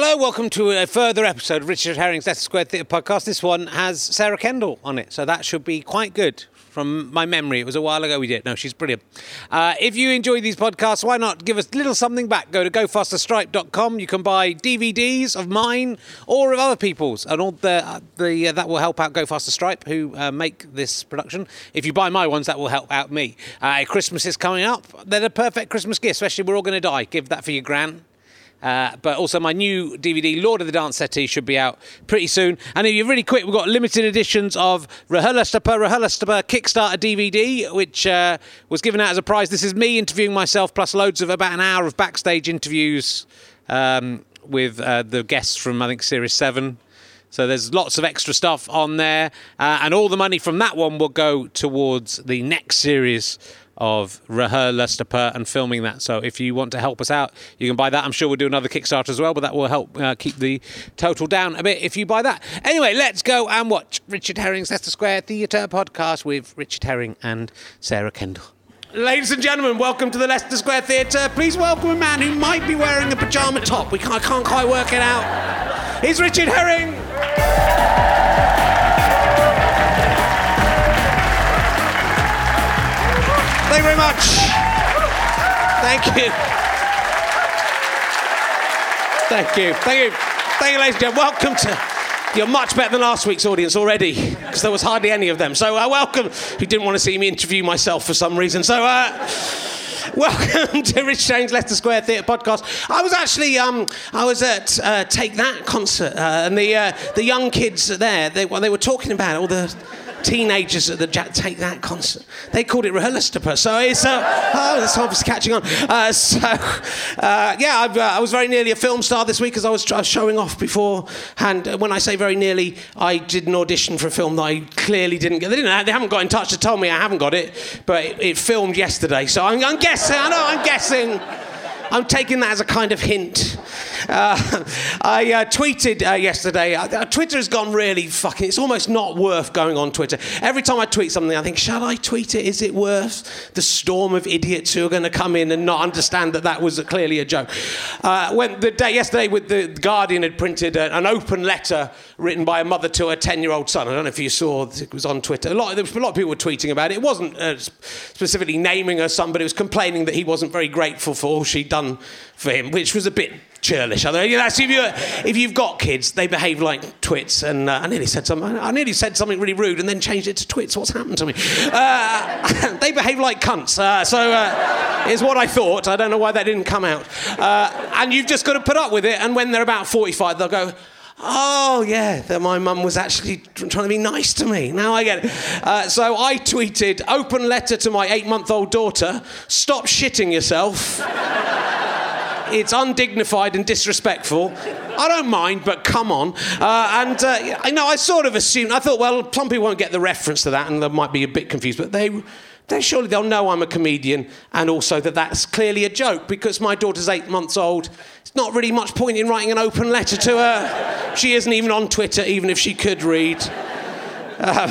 Hello, welcome to a further episode of Richard Herring's Leicester Square Theatre podcast. This one has Sarah Kendall on it, so that should be quite good. From my memory, it was a while ago we did. No, she's brilliant. Uh, if you enjoy these podcasts, why not give us a little something back? Go to gofasterstripe.com. You can buy DVDs of mine or of other people's, and all the, uh, the uh, that will help out Go Faster Stripe, who uh, make this production. If you buy my ones, that will help out me. Uh, Christmas is coming up. They're the perfect Christmas gift, especially we're all going to die. Give that for your gran. Uh, but also my new DVD, Lord of the Dance Settee, should be out pretty soon. And if you're really quick, we've got limited editions of RHLSTP RHLSTP Kickstarter DVD, which uh, was given out as a prize. This is me interviewing myself, plus loads of about an hour of backstage interviews um, with uh, the guests from, I think, Series 7. So there's lots of extra stuff on there, uh, and all the money from that one will go towards the next series of RHLSTP and filming that. So if you want to help us out, you can buy that. I'm sure we'll do another Kickstarter as well, but that will help uh, keep the total down a bit if you buy that. Anyway, let's go and watch Richard Herring's Leicester Square Theatre podcast with Richard Herring and Sarah Kendall. Ladies and gentlemen, welcome to the Leicester Square Theatre. Please welcome a man who might be wearing a pyjama top. We can't, I can't quite work it out. He's Richard Herring. Thank you very much. Thank you. Thank you. Thank you. Thank you, ladies and gentlemen. Welcome to. You're much better than last week's audience already, because there was hardly any of them. So, uh, welcome. Who didn't want to see me interview myself for some reason. So, uh, Welcome to Rich James Leicester Square Theatre podcast. I was actually um, I was at uh, Take That concert, uh, and the uh, the young kids there they, well, they were talking about all the teenagers at the Jack Take That concert. They called it RHLSTP, so it's uh, oh, that's obviously catching on. Uh, so uh, yeah, uh, I was very nearly a film star this week as I was tr- showing off beforehand. Uh, When I say very nearly, I did an audition for a film that I clearly didn't get. They didn't. They haven't got in touch to tell me I haven't got it, but it, it filmed yesterday. So I'm, I'm guessing. I know. I'm guessing. I'm taking that as a kind of hint. Uh, I uh, tweeted uh, yesterday. Uh, Twitter has gone really fucking. It's almost not worth going on Twitter. Every time I tweet something, I think, shall I tweet it? Is it worth the storm of idiots who are going to come in and not understand that that was clearly a joke? Uh, when the day yesterday, with the Guardian had printed a, an open letter written by a mother to her ten-year-old son. I don't know if you saw. It was on Twitter. A lot. There was a lot of people were tweeting about it. It wasn't uh, specifically naming her son, but it was complaining that he wasn't very grateful for all she'd done for him, which was a bit churlish. I think that's if you if you've got kids, they behave like twits. And uh, I nearly said something. I nearly said something really rude and then changed it to twits. What's happened to me? Uh, they behave like cunts. Uh, so uh, is what I thought. I don't know why that didn't come out. Uh, and you've just got to put up with it. And when they're about forty-five, they'll go. Oh yeah, that my mum was actually trying to be nice to me. Now I get it. Uh, so I tweeted open letter to my eight-month-old daughter. Stop shitting yourself. it's undignified and disrespectful. I don't mind, but come on. Uh, and uh, I know I sort of assumed. I thought, well, Plumpy won't get the reference to that, and they might be a bit confused. But they, they surely they'll know I'm a comedian, and also that that's clearly a joke because my daughter's eight months old. It's not really much point in writing an open letter to her. She isn't even on Twitter, even if she could read. Um,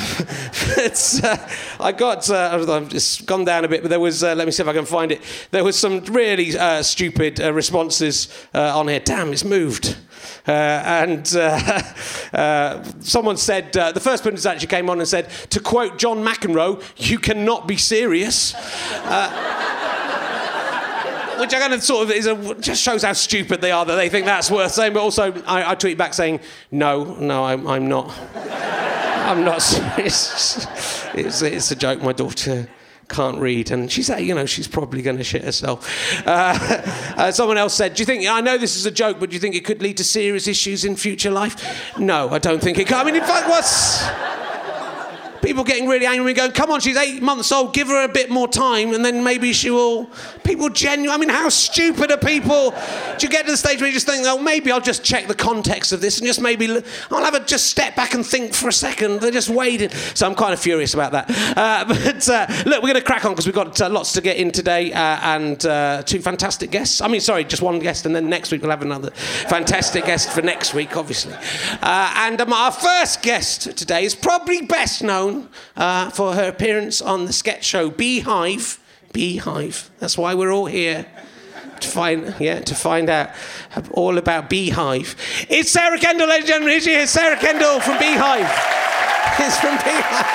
it's, uh, I got, uh, I've just gone down a bit, but there was, uh, let me see if I can find it. There was some really uh, stupid uh, responses uh, on here. Damn, it's moved. And someone said, the first person actually came on and said, to quote John McEnroe, you cannot be serious. Which of sort of is a, just shows how stupid they are that they think that's worth saying. But also, I, I tweet back saying, no, no, I'm, I'm not. I'm not serious. It's, it's a joke. My daughter can't read, and she's you know she's probably going to shit herself. Uh, uh, someone else said, "Do you think I know this is a joke, but do you think it could lead to serious issues in future life?" No, I don't think it could. I mean, in fact, what's people getting really angry and going, come on, she's eight months old, give her a bit more time and then maybe she will. People genuine. I mean, how stupid are people? Do you get to the stage where you just think, oh, maybe I'll just check the context of this and just maybe, I'll have a just step back and think for a second. They're just waiting. So I'm kind of furious about that. Uh, but uh, look, we're going to crack on because we've got uh, lots to get in today uh, and uh, two fantastic guests. I mean, sorry, just one guest and then next week we'll have another fantastic guest for next week, obviously. Uh, and um, our first guest today is probably best known uh, for her appearance on the sketch show Beehive. Beehive. That's why we're all here. to find yeah to find out all about Beehive. It's Sarah Kendall, ladies and gentlemen. Is, Sarah Kendall from Beehive. It's from Beehive.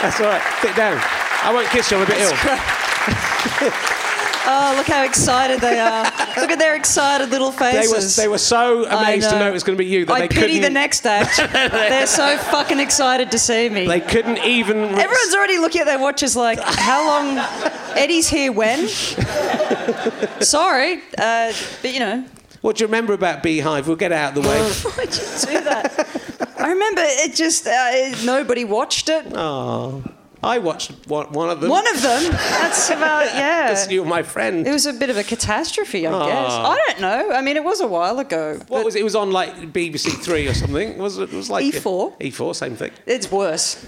That's all right. Sit down. I won't kiss you. I'm a bit ill. Oh, look how excited they are. look at their excited little They were, faces. they were so amazed to know it was going to be you that I they pity couldn't. the next act. They're so fucking excited to see me. They couldn't even. Everyone's already looking at their watches like, how long? Eddie's here when? Sorry, uh, but you know, What do you remember about Beehive? We'll get out of the way. why'd you do that? I remember it just, uh, nobody watched it. Oh, I watched one, one of them. One of them, that's about, yeah. Because you were my friend. It was a bit of a catastrophe, I Aw. guess. Ah. I don't know. I mean, it was a while ago. what was it? It was on like BBC Three or something. Was it? It was like E4. E4, same thing. It's worse.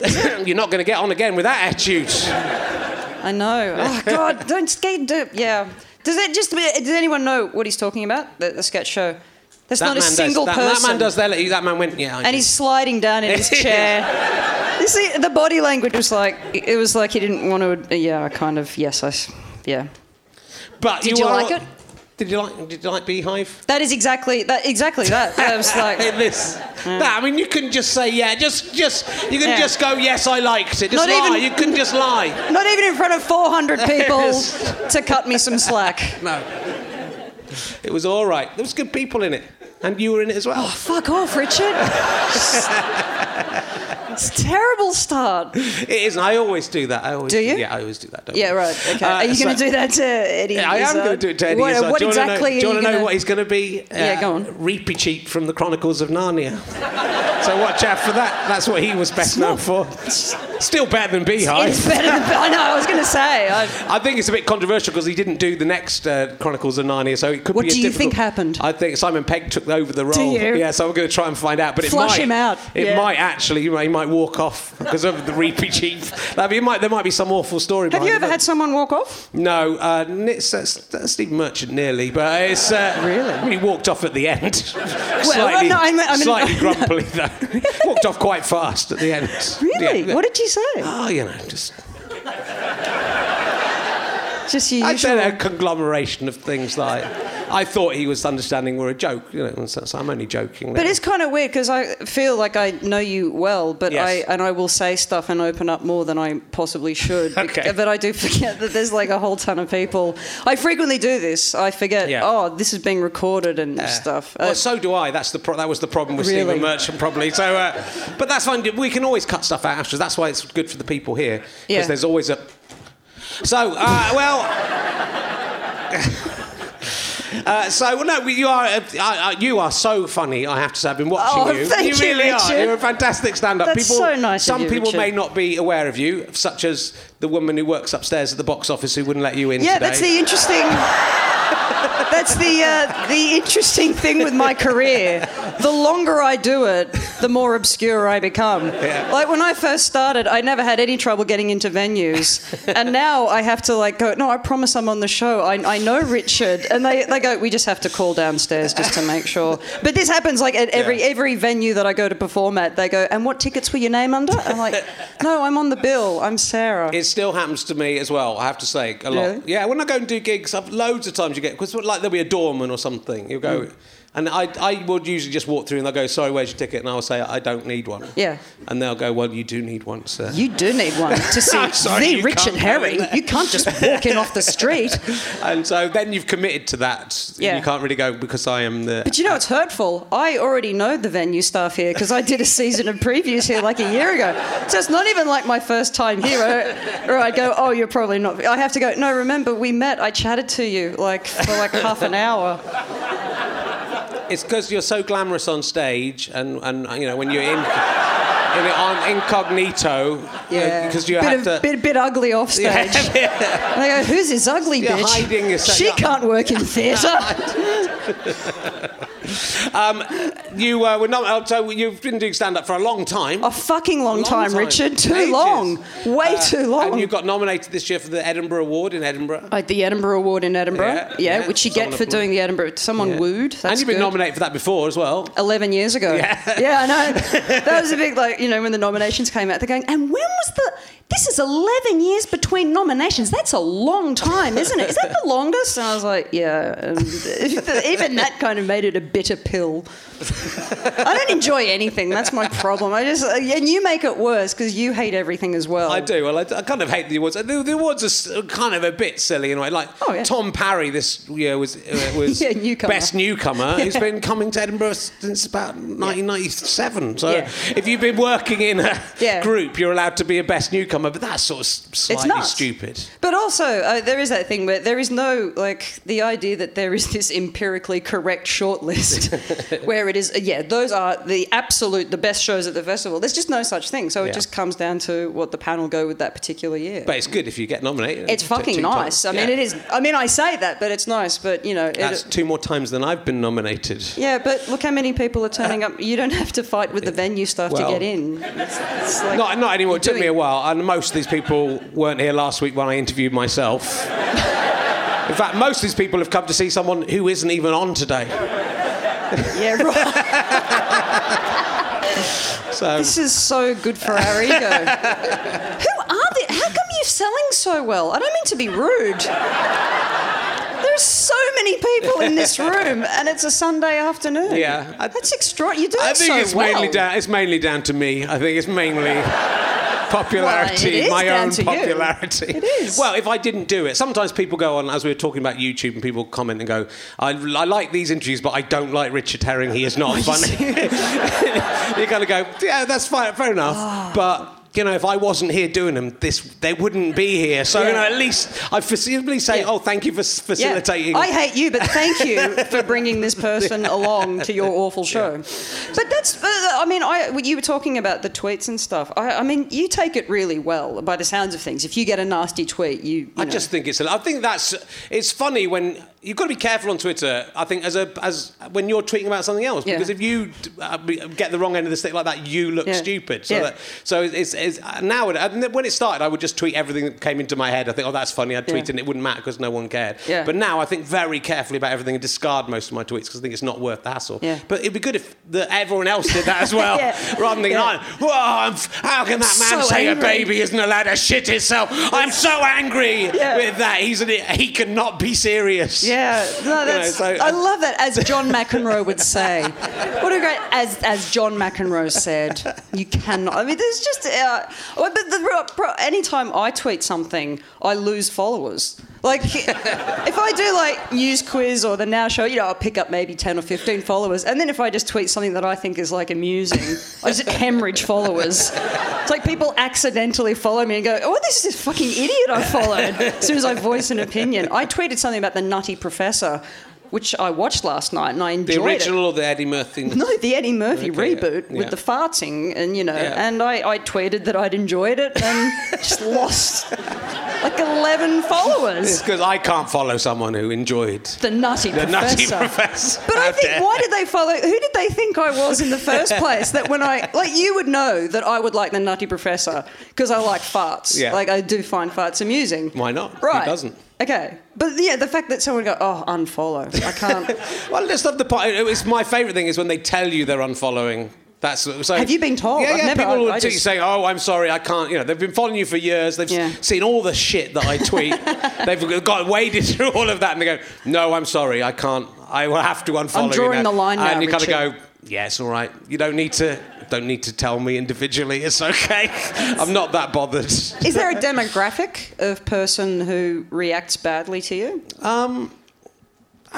You're not going to get on again with that attitude. I know. Oh God! Don't skate. Do, yeah. Does it just? Does anyone know what he's talking about? The, the sketch show. There's That not a single does. That, person. that man does. That, that man went. Yeah. I and did. he's sliding down in his chair. you see, the body language was like it was like he didn't want to. Yeah, kind of. Yes, I. Yeah. But Did you are- like it? Did you like? Did you like Beehive? That is exactly that. Exactly that. I was like, this. That, I mean, you couldn't just say yeah. Just, just. You can Yeah. just go yes. I liked it. Just Not lie. even- You couldn't just lie. not even in front of 400 people to cut me some slack. No. It was all right. There was good people in it, and you were in it as well. Oh, fuck off, Richard. it's a terrible start. It is. I always do that. I always Do you? Yeah, I always do that. Don't Yeah, right. Okay. Uh, Are you going to do that to Eddie? Yeah, I am going to do it to Eddie What, Izzard. what do you exactly know, do you want to know gonna... what he's going to be? Uh, Yeah, go on. Reepicheep from the Chronicles of Narnia. so watch out for that. That's what he was best known for. Still better than Beehive. It's better than... I know, I was going to say. I... I think it's a bit controversial because he didn't do the next uh, Chronicles of Narnia, so it could What be. a do you think happened? I think Simon Pegg took over the role. Do you? Yeah, so I'm going to try and find out. But it Flush might, him out. It Yeah. might actually. He might, walk off because of the Reepicheep. I mean, might, there might be some awful story. Have you ever had someone walk off? No, uh, it's, uh, Stephen Merchant nearly, but it's uh, Really? I mean, he walked off at the end. Well, slightly, no, I mean- I mean- slightly grumpily though. walked off quite fast at the end. Really? Yeah. What did you say? Oh, you know, just Just your I'd usual... say a conglomeration of things like I thought he was understanding we're a joke, you know. So, so I'm only joking. But it's kind of weird because I feel like I know you well, but Yes. I and I will say stuff and open up more than I possibly should. Okay. But I do forget that there's like a whole ton of people. I frequently do this. I forget. Yeah. Oh, this is being recorded and stuff. Well, Uh, so do I. That's the pro- that was the problem with Really? Stephen Merchant, probably. So, uh, but that's fine. We can always cut stuff out afterwards. That's why it's good for the people here because Yeah. there's always a. So, uh, well. Uh, so well, no, you are uh, uh, you are so funny. I have to say, I've been watching Oh, you. thank you you, really are. You're a fantastic stand-up. That's people, so nice of Some you, people Richard. may not be aware of you, such as the woman who works upstairs at the box office who wouldn't let you in yeah, today. that's the interesting. That's the uh, the interesting thing with my career. The longer I do it, the more obscure I become. Yeah. Like when I first started, I never had any trouble getting into venues, and now I have to like go. No, I promise I'm on the show. I, I know Richard, and they, they go. We just have to call downstairs just to make sure. But this happens like at every Yeah. every venue that I go to perform at. They go, and what tickets were your name under? I'm like, no, I'm on the bill. I'm Sarah. It still happens to me as well. I have to say a lot. Really? Yeah, when I go and do gigs, I've loads of times you get because like there'll be a doorman or something. You go. Mm. And I, I would usually just walk through and they'll go, sorry, where's your ticket? And I'll say, I don't need one. Yeah. And they'll go, well, you do need one, sir. You do need one to see sorry, the Richard Herring. You can't just walk in off the street. And so then you've committed to that. Yeah. You can't really go because I am the. But you know it's hurtful. I already know the venue staff here because I did a season of previews here like a year ago. So it's not even like my first time here. Or, or I go, oh, you're probably not. I have to go. No, remember we met. I chatted to you like for like half an hour. It's because you're so glamorous on stage, and, and you know when you're in, in on incognito, Yeah, because you have of, to. bit bit ugly off stage. Yeah. And I go, who's this ugly You're bitch? hiding yourself. She can't work in theatre. You uh, were not. uh, So you've been doing stand up for a long time. a fucking long, Long time, time. Richard. Too Ages. long. Way Uh, too long. And you got nominated this year for the Edinburgh Award in Edinburgh. Like the Edinburgh Award in Edinburgh, Yeah, yeah, yeah. which you Someone get for doing the Edinburgh. Someone Yeah. wooed. That's and you've been good. nominated for that before as well. 11 years ago. Yeah, Yeah. I know. That was a big, like, you know, when the nominations came out, they're going, and when was the. This is 11 years between nominations. That's a long time, isn't it? Is that the longest? And I was like, yeah. Um, and even that kind of made it a bitter pill. I don't enjoy anything. That's my problem. I just uh, and you make it worse because you hate everything as well. I do. Well, I, I kind of hate the awards. The, the awards are uh, kind of a bit silly in a way. Like Oh, yeah. Tom Parry this year was uh, was Yeah, newcomer. best newcomer. He's been coming to Edinburgh since about 1997. So Yeah. if you've been working in a Yeah. group, you're allowed to be a best newcomer. But that's sort of slightly stupid. But also, uh, there is that thing where there is no, like, the idea that there is this empirically correct shortlist where it is, uh, yeah, those are the absolute, the best shows at the festival. There's just no such thing. So Yeah. it just comes down to what the panel go with that particular year. But it's good if you get nominated. it's fucking nice. times. I mean, Yeah. it is. I mean, I say that, but it's nice. But, you know, it, That's two more times than I've been nominated. yeah, but look how many people are turning up. You don't have to fight with the venue stuff Well- to get in. It's, it's like Not, not anymore. It took me a doing- while, and most of these people weren't here last week when I interviewed myself. In fact, most of these people have come to see someone who isn't even on today. Yeah, right. So This is so good for our ego. Who are they? How come you're selling so well? I don't mean to be rude. There's so many people in this room, and it's a Sunday afternoon. Yeah, I- that's extraordinary. You're doing I think so it's well. mainly down. It's mainly down to me. I think it's mainly popularity, Well, my own to you. popularity. It is. Well, if I didn't do it, sometimes people go on as we were talking about YouTube, and people comment and go, "I, I like these interviews, but I don't like Richard Herring. He is not funny." you kind of go, "Yeah, that's fine, fair enough," Ah. but. You know, if I wasn't here doing them, this they wouldn't be here. So you know, at least I facilitatively say, Yeah. "Oh, thank you for s- Yeah. facilitating." I hate you, but thank you for bringing this person along to your awful show. But that's, uh, I mean, I, you were talking about the tweets and stuff. I, I mean, you take it really well by the sounds of things. If you get a nasty tweet, you. you I know. just think it's. I think that's. It's funny when you've got to be careful on Twitter. I think as a as when you're tweeting about something else Yeah. because if you uh, get the wrong end of the stick like that, you look Yeah. stupid. So Yeah. that, so it's, it's now when it started, I would just tweet everything that came into my head. I think, oh, that's funny. I'd tweet Yeah. and it wouldn't matter because no one cared. Yeah. But now I think very carefully about everything and discard most of my tweets because I think it's not worth the hassle. Yeah. But it'd be good if the, everyone else did that as well, Yeah. rather than Yeah. "Oh, I'm how can that man So say angry. a baby isn't allowed to shit itself? I'm so angry Yeah. with that. He's an, he cannot be serious. Yeah, no, that's, so- I love that. As John McEnroe would say, what a great as as John McEnroe said, you cannot. I mean, there's just. Uh, but the, anytime I tweet something, I lose followers. Like if I do like news quiz or the Now Show, you know, I'll pick up maybe ten or fifteen followers, and then if I just tweet something that I think is like amusing, I just hemorrhage followers. It's like people accidentally follow me and go, "Oh, this is this fucking idiot I followed." As soon as I voice an opinion, I tweeted something about the Nutty Professor, which I watched last night, and I enjoyed The original it. or the Eddie Murphy? No, the Eddie Murphy Okay, reboot yeah. with the farting, and you know, Yeah. and I, I tweeted that I'd enjoyed it and just lost like eleven followers. Because I can't follow someone who enjoyed The Nutty the Professor. Nutty Professor. But I think why did they follow? Who did they think I was in the first place? That when I like you would know that I would like the Nutty Professor because I like farts. Yeah. Like I do find farts amusing. Why not? Who Right. doesn't? Okay, but yeah, the fact that someone go, oh, unfollow. I can't. Well, let's love the part. It's my favourite thing is when they tell you they're unfollowing. That's so. Have you been told? Yeah, yeah. never- people I- will I just- say, "Oh, I'm sorry, I can't." You know, they've been following you for years. They've Yeah. seen all the shit that I tweet. they've got waded through all of that, and they go, "No, I'm sorry, I can't. I will have to unfollow you." drawing now." the line now, And you kind of Richard. go, "Yeah, all right. You don't need to." Don't need to tell me individually. It's okay. I'm not that bothered. Is there a demographic of person who reacts badly to you? I-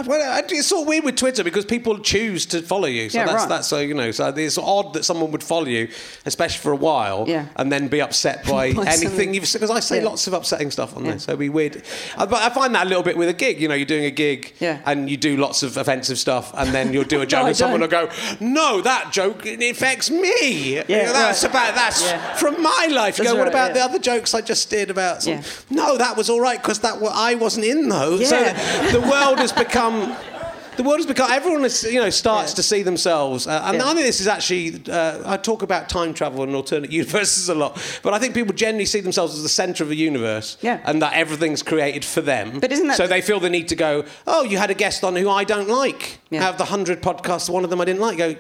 Well, it's sort of weird with Twitter because people choose to follow you. So Yeah, that's right. that's so you know. So it's odd that someone would follow you, especially for a while, Yeah. and then be upset by By anything something. you've said. because I say Yeah. lots of upsetting stuff on Yeah. there. So it'd be weird. Uh, But I find that a little bit with a gig. You know, you're doing a gig, Yeah. and you do lots of offensive stuff, and then you'll do a joke, I and someone will go, "No, that joke it affects me. You know, that's right. about that's Yeah. from my life." You That's go, "What about yeah. the other jokes I just did about?" Some, Yeah. No, that was all right because that I wasn't in those. Yeah. So the world has become. The world has become. Everyone is, you know, starts Yeah. to see themselves, uh, and Yeah. I think this is actually. Uh, I talk about time travel and alternate universes a lot, but I think people generally see themselves as the centre of the universe, Yeah. and that everything's created for them. But isn't that so? the- They feel the need to go. Oh, you had a guest on who I don't like. Yeah. Out of the hundred podcasts, one of them I didn't like. Go.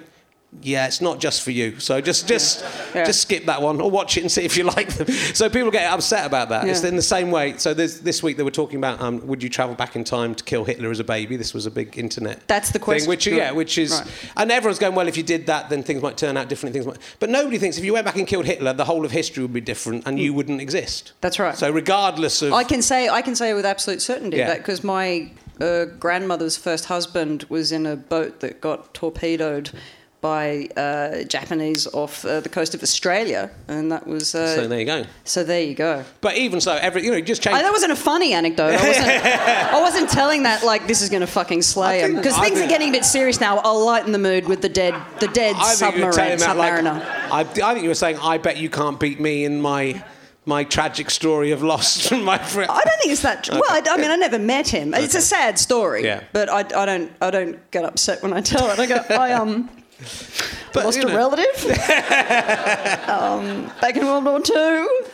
Yeah, it's not just for you. So just just Yeah. just skip that one or watch it and see if you like them. So people get upset about that. It's in the same way. So this week they were talking about um, would you travel back in time to kill Hitler as a baby? This was a big internet. That's the thing, question. which yeah, which is Right. and everyone's going well. If you did that, then things might turn out different. Things might, but nobody thinks if you went back and killed Hitler, the whole of history would be different and you wouldn't exist. That's right. So regardless of I can say I can say with absolute certainty Yeah. that because my uh, grandmother's first husband was in a boat that got torpedoed by uh, Japanese off uh, the coast of Australia, and that was uh, so there you go. so there you go. But even so, every you know, just change. I, that wasn't a funny anecdote. I wasn't, I wasn't telling that like this is going to fucking slay him because things think- are getting a bit serious now. I'll lighten the mood with the dead, the dead I think you were submarine, that like, submariner. I, I think you were saying, I bet you can't beat me in my my tragic story of lost my friend. I don't think it's that. Well, I, I mean, I never met him. It's a sad story. Yeah. But I, I don't. I don't get upset when I tell it. I go. I um But, lost a know, relative. um, back in World War Two.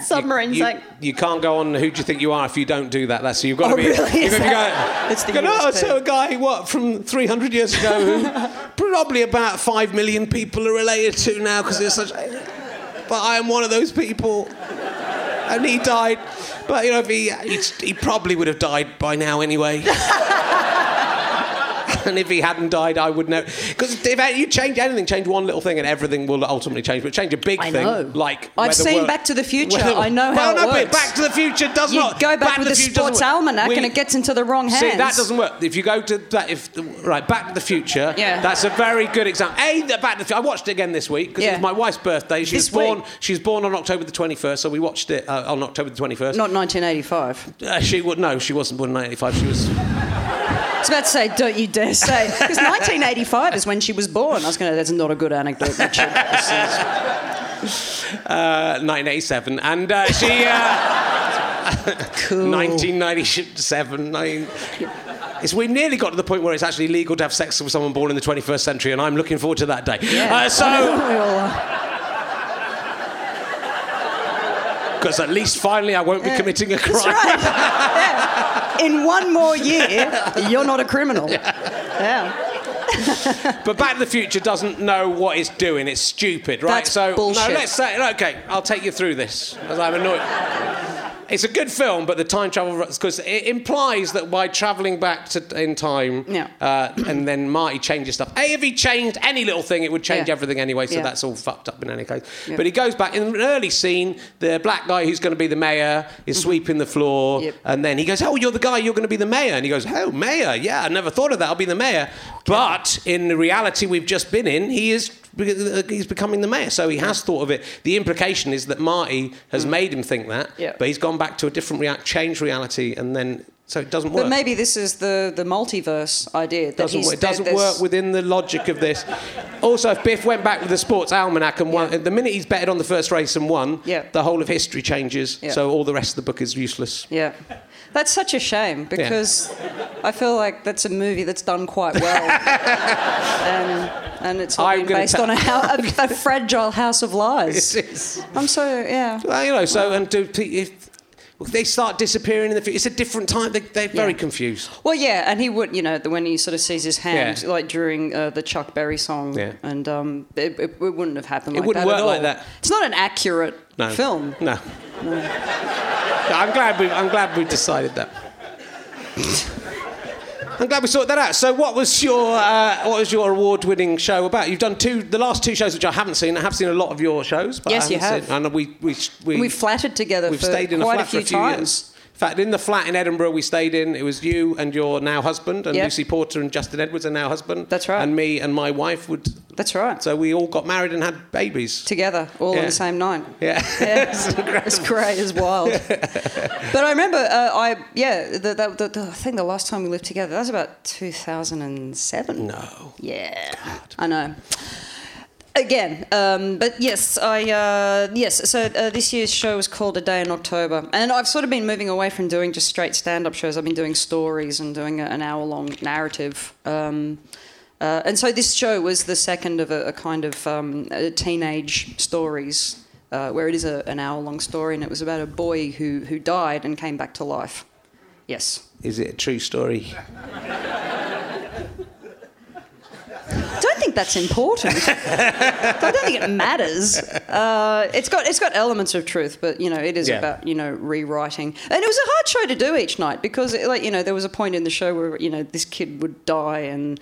Submarines You, sank. you can't go on. Who do you think you are if you don't do that? That's so you've got Oh, to be. really? You've got to that- go. It's the go, USP. so a guy what from 300 years ago who probably about five million people are related to now because there's such. But I am one of those people, and he died. But you know, if he he, he probably would have died by now anyway. And if he hadn't died, I would know. Because if you change anything, change one little thing, and everything will ultimately change. But change a big I thing, know. like I've seen Back to the Future. whether- I know how well, it no, but works. Back to the Future does You not. go back with to the sports almanac We- and it gets into the wrong hands. See, that doesn't work. If you go to that, if right, Back to the Future, Yeah. that's a very good example. A, the Back to the Future. I watched it again this week because it was my wife's birthday. She This was born. week? She was born on October the twenty first, so we watched it uh, on October the twenty first. Not 1985. Uh, she would no, she wasn't born in nineteen eighty five. She was. I was about to say, don't you dare say. Because 1985 is when she was born. I was going to, that's not a good anecdote, Richard. Uh, 1987, and uh, she. Uh, Cool. 1997. I, it's, we nearly got to the point where it's actually legal to have sex with someone born in the 21st century, and I'm looking forward to that day. Yeah. Uh, so, I know we all are. because at least finally I won't be committing a crime. That's right. Yeah. In one more year, you're not a criminal. Yeah. But Back to the Future doesn't know what it's doing. It's stupid, right? That's so bullshit. no, let's say okay. I'll take you through this as I'm annoyed. It's a good film, but the time travel because it implies that by travelling back to in time, Yeah. uh, and then Marty changes stuff. A, if he changed any little thing, it would change Yeah. everything anyway. So Yeah. that's all fucked up in any case. But he goes back in an early scene. The black guy who's going to be the mayor is sweeping the floor, Mm-hmm. Yep. and then he goes, "Oh, you're the guy. You're going to be the mayor." And he goes, "Oh, mayor? Yeah, I never thought of that. I'll be the mayor." But in the reality we've just been in, he is he's becoming the mayor. So he has thought of it. The implication is that Marty has made him think that, Mm. But he's gone back to a different rea- changed reality, and then so it doesn't work. But maybe this is the, the multiverse idea. That doesn't he's, work. It doesn't work within the logic of this. Also, if Biff went back with the sports almanac and won, Yeah. the minute he's betted on the first race and won, Yeah. the whole of history changes. Yeah. So all the rest of the book is useless. Yeah. That's such a shame because I feel like that's a movie that's done quite well. and, and it's all based on a, a, a fragile house of lies. It is. I'm so, yeah. Well, you know, so and do if they start disappearing in the future, it's a different time. They, they're very Yeah. confused. Well, yeah, and he would, you know, when he sort of sees his hand, Yeah. like during uh, the Chuck Berry song, Yeah. and um, it, it, it wouldn't have happened It like wouldn't that work like that. It's not an accurate No film. No. I'm glad we. I'm glad we decided that. I'm glad we sorted that out. So, what was your uh, what was your award-winning show about? You've done two, the last two shows which I haven't seen. I have seen a lot of your shows. But Yes, you haven't. Seen, and we we we We've flattered together we've for stayed in quite a flat a few, for a few times. years. In fact, in the flat in Edinburgh we stayed in, it was you and your now husband, and Yep. Lucy Porter and Justin Edwards, and now husband. That's right. And me and my wife would. That's right. So we all got married and had babies. together, all Yeah. on the same night. Yeah. Yeah. It's. It's great, it's wild. but I remember, uh, I yeah, the, the, the, the, I think the last time we lived together, that was about 2007. No. Yeah, God. I know. Again, um, but yes, I uh, yes. So uh, this year's show was called A Day in October, and I've sort of been moving away from doing just straight stand-up shows. I've been doing stories and doing a, an hour-long narrative. Um, uh, and so this show was the second of a, a kind of um, a teenage stories, uh, where it is a, an hour-long story, and it was about a boy who who died and came back to life. Yes. Is it a true story? Don't think that's important. I don't think it matters. Uh, it's got it's got elements of truth, but you know it is Yeah. about you know rewriting. And it was a hard show to do each night because like you know there was a point in the show where you know this kid would die and.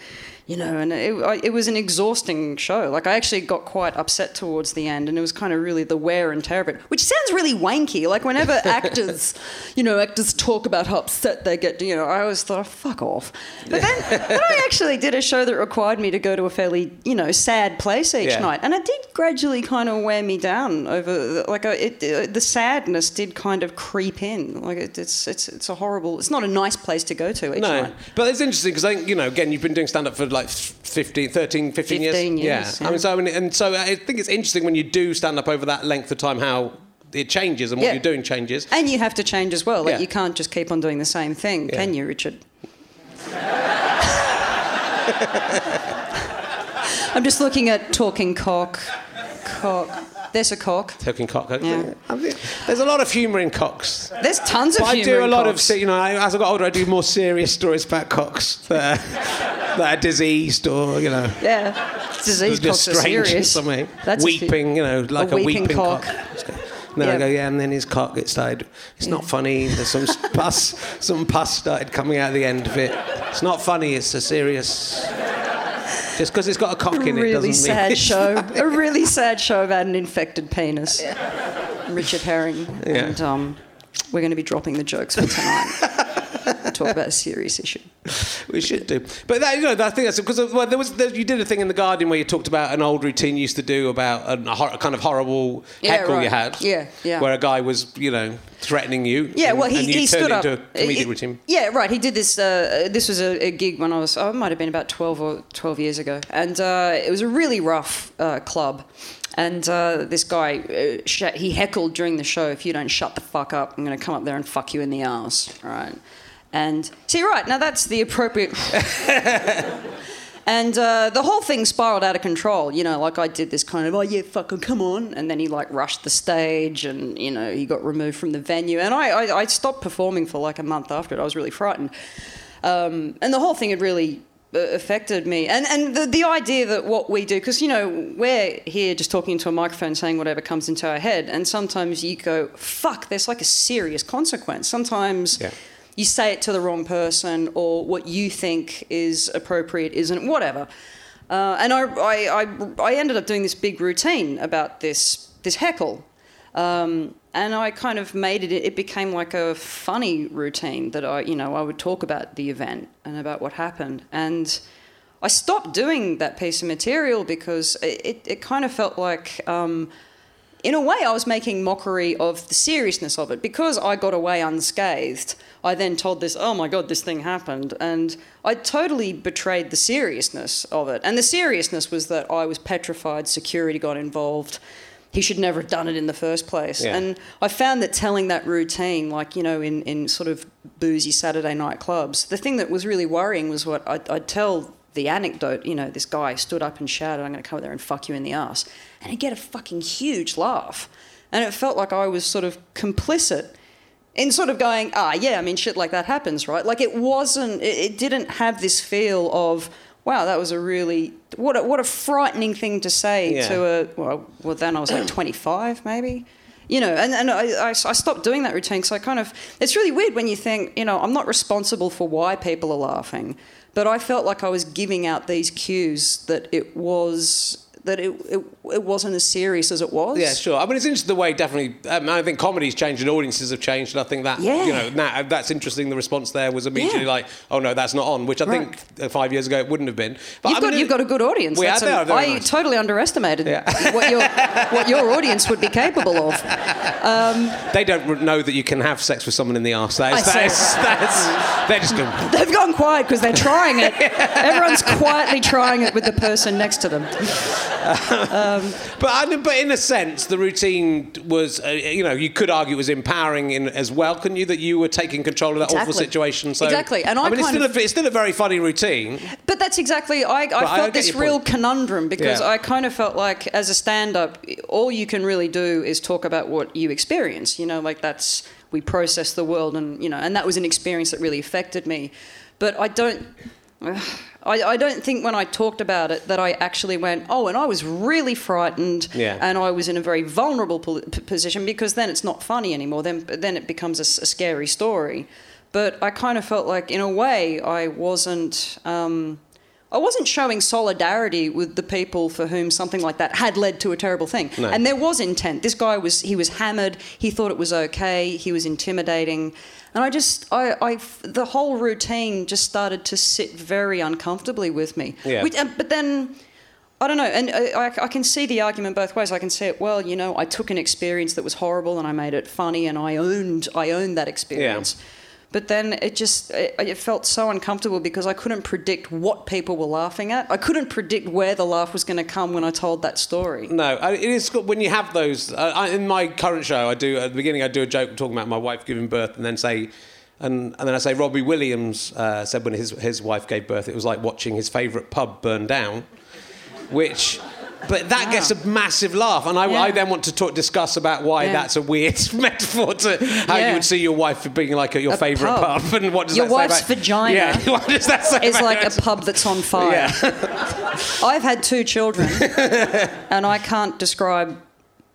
You know, and it, it was an exhausting show. Like, I actually got quite upset towards the end, and it was kind of really the wear and tear of it, which sounds really wanky. Like, whenever actors, you know, actors talk about how upset they get, you know, I always thought, fuck off. But then, then I actually did a show that required me to go to a fairly, you know, sad place each Yeah. night, and it did gradually kind of wear me down over, the, like, uh, it, uh, the sadness did kind of creep in. Like, it, it's it's it's a horrible. It's not a nice place to go to each No, night. but it's interesting because I think you know again you've been doing stand up for like 15, 13, 15 years. 15 years, Yeah. I mean, so I mean, and so I think it's interesting when you do stand up over that length of time how it changes and what Yeah. you're doing changes. And you have to change as well. Like Yeah. you can't just keep on doing the same thing, Yeah. can you, Richard? I'm just looking at talking cock, cock. There's a cock. Talking cock. Yeah. There's a lot of humour in cocks. There's tons of But I do a lot cocks. of, you know, as I got older, I do more serious stories about cocks that are, that are diseased or, you know, Yeah, disease just cocks are serious. something. That's a weeping, you know, like a, weeping weeping, cock. cock. No, Yeah. I go, yeah, and then his cock gets started. It's not funny. There's some pus, some pus started coming out of the end of it. It's not funny. It's a serious. Just because it's got a cock in it really doesn't mean sad show. A really sad show about an infected penis. Richard Herring. Yeah. And um, we're going to be dropping the jokes for tonight. Talk about a serious issue. We should do, but that, you know, I think that's because well, there was there, you did a thing in the Guardian where you talked about an old routine you used to do about a, a hor- kind of horrible Yeah, heckle you had, Yeah, yeah. where a guy was you know threatening you, Yeah, and, well, he, he turned stood up. a It- routine. Yeah, right. He did this. Uh, this was a, a gig when I was. Oh, it might have been about twelve or twelve years ago, and uh, it was a really rough uh, club. And uh, this guy, uh, sh- he heckled during the show. If you don't shut the fuck up, I'm going to come up there and fuck you in the ass. Right. And see, right now that's the appropriate. And uh, the whole thing spiraled out of control. You know, like I did this kind of, oh yeah, fucking come on, and then he like rushed the stage, and you know he got removed from the venue, and I I, I stopped performing for like a month after it. I was really frightened, um, and the whole thing had really uh, affected me. And and the the idea that what we do, because you know we're here just talking into a microphone, saying whatever comes into our head, and sometimes you go, fuck, there's like a serious consequence. Sometimes Yeah. You say it to the wrong person or what you think is appropriate isn't whatever. Uh, and I, I, I, I ended up doing this big routine about this this heckle. Um, and I kind of made it it became like a funny routine that I you know I would talk about the event and about what happened. And I stopped doing that piece of material because it, it, it kind of felt like um, in a way, I was making mockery of the seriousness of it because I got away unscathed. I then told this, oh my god, this thing happened, and I totally betrayed the seriousness of it. And the seriousness was that I was petrified. Security got involved. He should never have done it in the first place. Yeah. And I found that telling that routine, like you know, in in sort of boozy Saturday night clubs, the thing that was really worrying was what I'd, I'd tell the anecdote, you know, this guy stood up and shouted, I'm going to come over there and fuck you in the ass. And he'd get a fucking huge laugh. And it felt like I was sort of complicit in sort of going, ah, yeah, I mean, shit like that happens, right? Like it wasn't, it, it didn't have this feel of, wow, that was a really, what a, what a frightening thing to say Yeah. to a, well, well, then I was like 25 maybe. You know, and, and I, I, I stopped doing that routine because I kind of, it's really weird when you think, you know, I'm not responsible for why people are laughing, but I felt like I was giving out these cues that it was, that it, it, it wasn't as serious as it was. Yeah, sure. I mean, it's interesting the way definitely. Um, I think comedy's changed and audiences have changed, and I think that Yeah. you know now that's interesting. The response there was immediately Yeah. like, "Oh no, that's not on," which I think uh, five years ago it wouldn't have been. But You've, I got, mean, you've got a good audience. We That's are, they are very I nice. totally underestimated Yeah. what, your, what your audience would be capable of. They don't know that you can have sex with someone in the arse. That is, that is, that's, they're just going. They've gone quiet because they're trying it. Everyone's quietly trying it with the person next to them. But, I, but in a sense, the routine was, uh, you know, you could argue it was empowering in, as well, couldn't you? That you were taking control of that awful situation. So, Exactly, and I mean, it's still, of- a, it's still a very funny routine. But that's exactly, I, I I felt get this real point. conundrum because Yeah. I kind of felt like as a stand up, all you can really do is talk about what you experience. You know, like that's, we process the world and, you know, and that was an experience that really affected me. But I don't, I, I don't think when I talked about it that I actually went, oh, and I was really frightened, Yeah. and I was in a very vulnerable pol- p- position because then it's not funny anymore. Then then it becomes a scary story. But I kind of felt like, in a way, I wasn't. Um, I wasn't showing solidarity with the people for whom something like that had led to a terrible thing. No. And there was intent. This guy was he was hammered. He thought it was okay. He was intimidating. And I just I, I the whole routine just started to sit very uncomfortably with me. Yeah. Which, but then I don't know, and I, I- I can see the argument both ways. I can see it. Well, you know, I took an experience that was horrible and I made it funny, and I owned I owned that experience. But then it just it, it felt so uncomfortable because I couldn't predict what people were laughing at. I couldn't predict where the laugh was going to come when I told that story. No, it is when you have those. Uh, I, in my current show, I do at the beginning. I do a joke talking about my wife giving birth, and then say, and, and then I say Robbie Williams uh, said when his his wife gave birth, it was like watching his favourite pub burn down, which. But that gets a ah. massive laugh, and I, Yeah. I then want to talk, discuss about why Yeah. that's a weird metaphor to how you would see your wife being like at your A favourite pub. pub, and what does Your that say wife's about- vagina Yeah, what does that say? It's like a pub that's on fire. Yeah. I've had two children, and I can't describe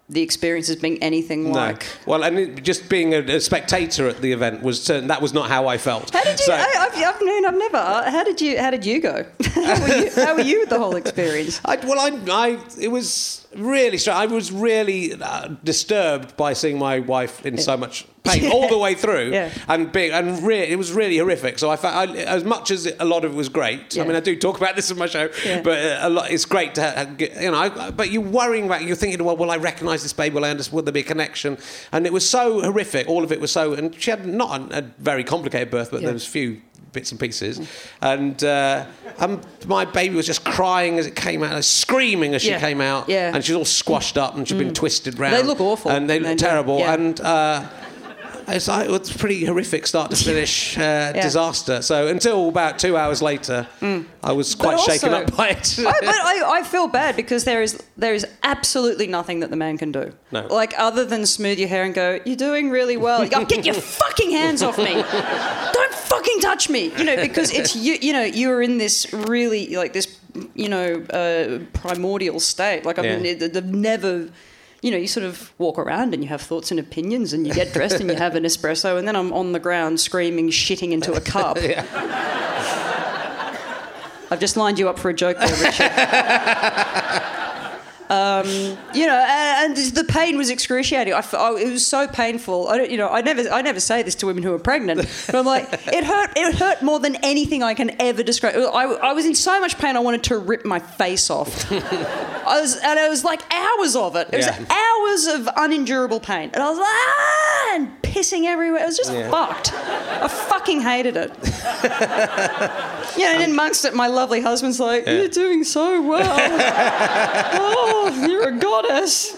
the experience as being anything like. Well, and it, just being a, a spectator at the event was certain, that was not how I felt. How did you? So- I, I've, I've, known, I've never. How did you? How did you go? how, were you, how were you with the whole experience? I, well, I, I, it was really strange. I was really uh, disturbed by seeing my wife in so much pain all the way through, Yeah. and being, and re- it was really horrific. So I, fa- I, as much as a lot of it was great. Yeah. I mean, I do talk about this in my show, Yeah. but uh, a lot, it's great to, ha- get, you know. I, but you're worrying about, you're thinking, well, will I recognise this baby? Will I understand? Will there be a connection? And it was so horrific. All of it was so, and she had not a, a very complicated birth, but Yeah. there was a few bits and pieces. And uh, um, my baby was just crying as it came out, screaming as she Yeah. came out. Yeah. Mm. And she's all squashed up and she's been twisted round. They look awful. And they look terrible. Yeah. And uh, it's, like, it was a pretty horrific start to finish uh, disaster. So until about two hours later, I was quite shaken Mm. up by it. I, but I, I feel bad because there is there is absolutely nothing that the man can do. No. Like other than smooth your hair and go, "You're doing really well." Go, Get your fucking hands off me! Don't touch me! You know, because it's you. You know, you're in this really like this. You know, uh, primordial state. Like I've, Yeah. ne- they've never. You know, you sort of walk around and you have thoughts and opinions, and you get dressed and you have an espresso, and then I'm on the ground screaming, shitting into a cup. I've just lined you up for a joke there, Richard. um, you know, and, and the pain was excruciating. I, I- it was so painful. I don't, you know, I never, I never say this to women who are pregnant, but I'm like, it hurt. It hurt more than anything I can ever describe. I, I was in so much pain. I wanted to rip my face off. I was, and it was like hours of it. It was Yeah. hours of unendurable pain, and I was like, ah, and pissing everywhere. It was just Yeah. fucked. I fucking hated it. Yeah, and amongst it, my lovely husband's like, "You're doing so well. oh, Oh, you're a goddess."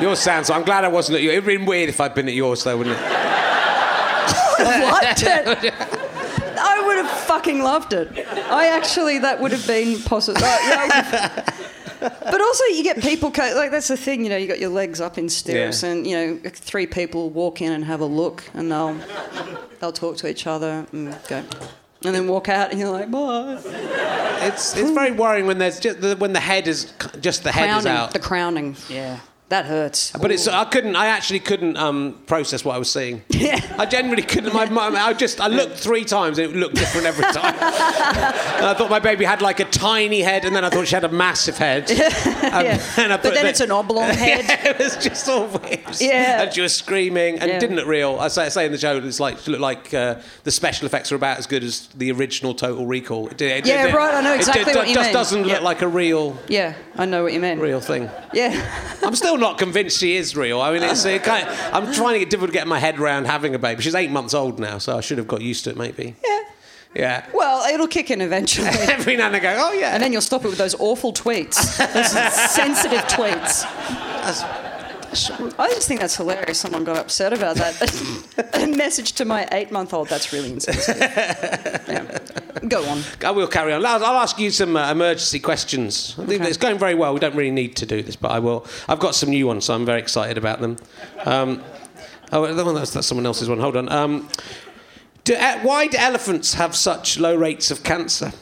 yours sounds. I'm glad I wasn't at yours. It'd been weird if I'd been at yours, though, wouldn't it? It. I would have fucking loved it. I actually, that would have been possible. Uh, but also, you get people co- like that's the thing. You know, you got your legs up in stirrups, Yeah. and you know, three people walk in and have a look, and they'll they'll talk to each other and go. And then walk out, and you're like, bye. It's it's very worrying when there's just the, when the head is just the head is out. the crowning. Yeah, that hurts. But it's I couldn't I actually couldn't um, process what I was seeing. Yeah. I genuinely couldn't. My, my, I just I looked three times and it looked different every time. and I thought my baby had like a tiny head, and then I thought she had a massive head. Um, Yeah. But then the- it's an oblong head. Yeah, it was just all weird. Yeah. And she was screaming and Yeah. didn't it real. I say, I say in the show, it's like she looked like uh, the special effects are about as good as the original Total Recall. It, it- Yeah, it- right, I know it- exactly it, what you mean. It just doesn't look like a real Yeah, I know what you mean. real thing. Yeah. I'm still not convinced she is real. I mean, it's it kind of, I'm trying to get difficult to get my head around having a baby. She's eight months old now, so I should have got used to it, maybe. Yeah. Yeah. Well, it'll kick in eventually. Every now and then go, oh yeah. And then you'll stop it with those awful tweets, those sensitive tweets. I just think that's hilarious. Someone got upset about that. A message to my eight-month-old. That's really insensitive. Yeah. Go on. I will carry on. I'll, I'll ask you some uh, emergency questions. I think Okay. it's going very well. We don't really need to do this, but I will. I've got some new ones, so I'm very excited about them. Um, oh, that's, that's someone else's one. Hold on. Um, Do, uh, why do elephants have such low rates of cancer?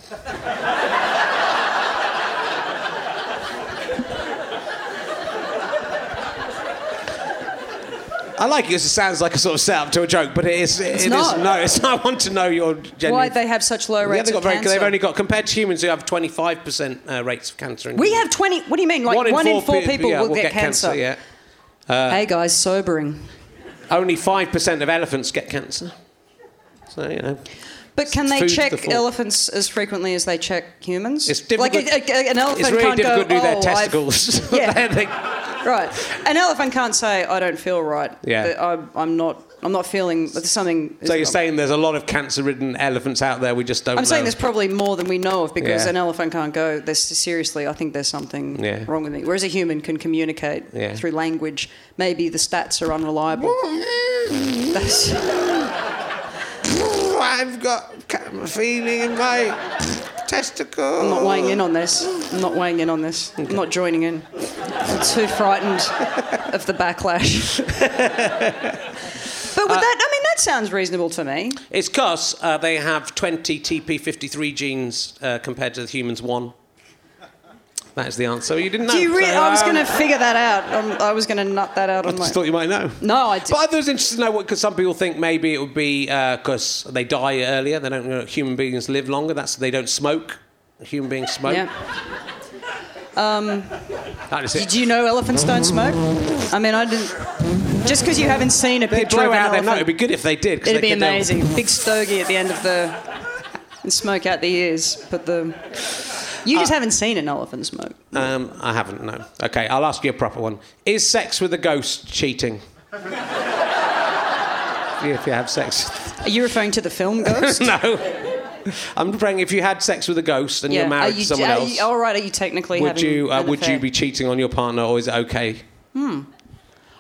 I like it because it sounds like a sort of setup to a joke, but it is. It's not. no, it's. I want to know your genuine. Why they have such low rates they've got of very. cancer? They've only got compared to humans who have 25% uh, rates of cancer. In we have 20. What do you mean? Like one, in four, pe- people yeah, will, get, cancer. Yeah. hey guys, sobering. Only five percent of elephants get cancer. So you know. But can they check thought. elephants as frequently as they check humans? It's difficult. Like a, a- an elephant it's really can't difficult go, to do their "Oh, I've-" testicles. Yeah. They- Right. An elephant can't say, "I don't feel right." Yeah. I'm, I'm not. I'm not feeling. Something. so you're saying there's a lot of cancer-ridden elephants out there. We just don't. I'm saying there's probably more than we know of because Yeah. an elephant can't go. There's seriously, I think there's something Yeah. wrong with me. Whereas a human can communicate Yeah. through language. Maybe the stats are unreliable. That's, I've got a feeling in my testicle. I'm not weighing in on this. I'm not weighing in on this. I'm not joining in. I'm too frightened of the backlash. but with that, I mean, that sounds reasonable to me. It's because uh, they have 20 TP53 genes uh, compared to the humans one. That is the answer. You didn't know. Do you really? so, I was um, going to figure that out. Um, I was going to nut that out I on my. just thought you might know. No, I did. But I was interested to know what, because some people think maybe it would be because they die earlier. They don't. You know, human beings live longer. That's they don't smoke. Human beings smoke. Yeah. It. Did you know elephants don't smoke? I mean, I didn't. Just because you haven't seen a picture of an out their elephant, nose. It'd be good if they did. it'd they be um, amazing. Big stogie at the end of the, and smoke out the ears. But the, you Uh, just haven't seen an elephant smoke. Um, I haven't. No. Okay, I'll ask you a proper one. Is sex with a ghost cheating? if you have sex. Are you referring to the film Ghost? no. I'm praying if you had sex with a ghost and you're Are married you, to someone are else. you- all right. Are you technically would you uh, would you be cheating on your partner, or is it okay?